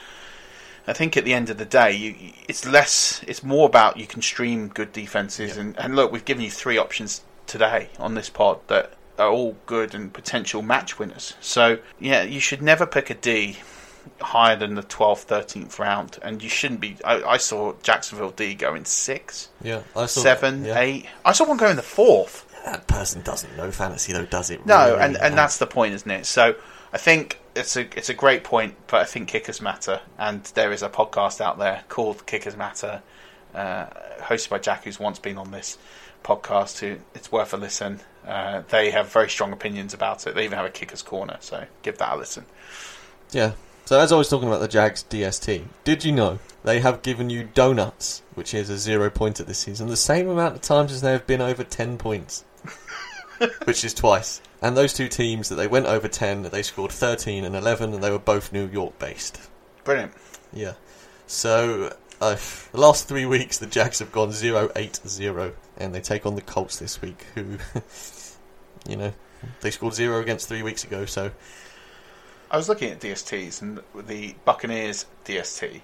I think at the end of the day you, it's less it's more about you can stream good defenses. And, and look we've given you three options today on this pod that are all good and potential match winners. So, yeah, you should never pick a D higher than the 12th, 13th round, and you shouldn't be. I, I saw Jacksonville D go in six, yeah, I saw seven, yeah. eight. I saw one go in the fourth. That person doesn't know fantasy, though, does it? No, really? and, and that's the point, isn't it? So I think it's a it's a great point, but I think kickers matter, and there is a podcast out there called Kickers Matter, uh, hosted by Jack, who's once been on this podcast who it's worth a listen. Uh, they have very strong opinions about it. They even have a kicker's corner, so give that a listen. Yeah. So as I was talking about the Jags DST, did you know they have given you donuts, which is a zero pointer this season, the same amount of times as they have been over ten points, which is twice. And those two teams that they went over ten, they scored thirteen and eleven, and they were both New York based. Brilliant. Yeah. So uh, the last three weeks, the Jags have gone 0 8 0, and they take on the Colts this week, who, you know, they scored zero against three weeks ago, so. I was looking at DSTs and the Buccaneers DST.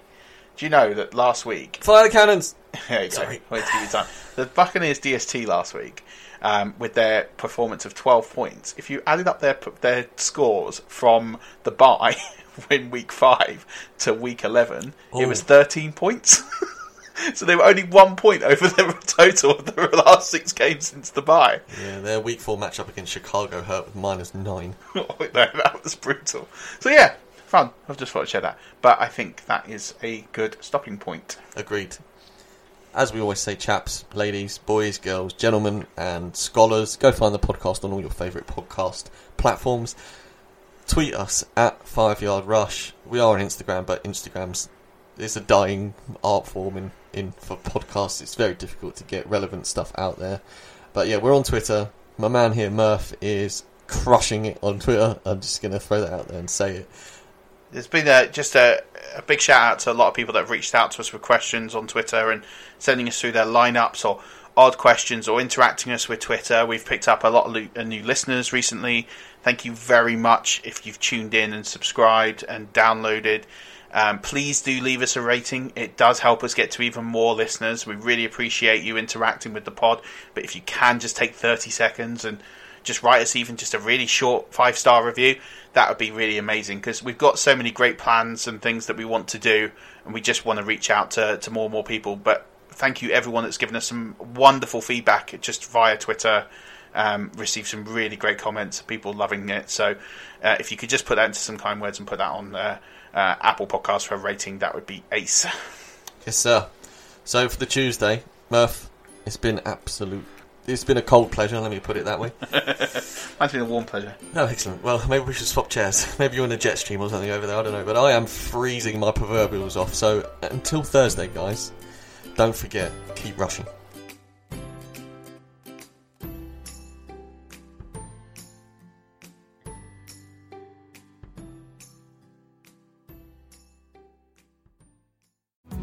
Do you know that last week. Fire the cannons! there you go. Sorry. Wait to give you time. The Buccaneers DST last week, um, with their performance of 12 points, if you added up their their scores from the bye win week five to week 11, Ooh. it was 13 points. so they were only one point over the total of the last six games since the bye. Yeah, their week four matchup against Chicago hurt with minus nine. oh, no, that was brutal. So yeah, fun. I've just thought I'd share that. But I think that is a good stopping point. Agreed. As we always say, chaps, ladies, boys, girls, gentlemen, and scholars, go find the podcast on all your favourite podcast platforms tweet us at Five Yard Rush. We are on Instagram, but Instagram's is a dying art form in, in for podcasts. It's very difficult to get relevant stuff out there. But yeah, we're on Twitter. My man here, Murph, is crushing it on Twitter. I'm just going to throw that out there and say it. There's been a, just a, a, big shout out to a lot of people that have reached out to us with questions on Twitter and sending us through their lineups or odd questions or interacting us with Twitter. We've picked up a lot of uh, new listeners recently. Thank you very much if you've tuned in and subscribed and downloaded. Um, please do leave us a rating. It does help us get to even more listeners. We really appreciate you interacting with the pod. But if you can just take 30 seconds and just write us even just a really short five star review, that would be really amazing because we've got so many great plans and things that we want to do, and we just want to reach out to, to more and more people. But thank you everyone that's given us some wonderful feedback just via Twitter. Um, received some really great comments, people loving it. So uh, if you could just put that into some kind words and put that on uh, uh, Apple Podcast for a rating, that would be ace. Yes, sir. So for the Tuesday, Murph, it's been absolute. It's been a cold pleasure. Let me put it that way. Mine's been a warm pleasure. No, excellent. Well, maybe we should swap chairs. Maybe you're in a jet stream or something over there. I don't know, but I am freezing my proverbials off. So until Thursday, guys. Don't forget, keep rushing.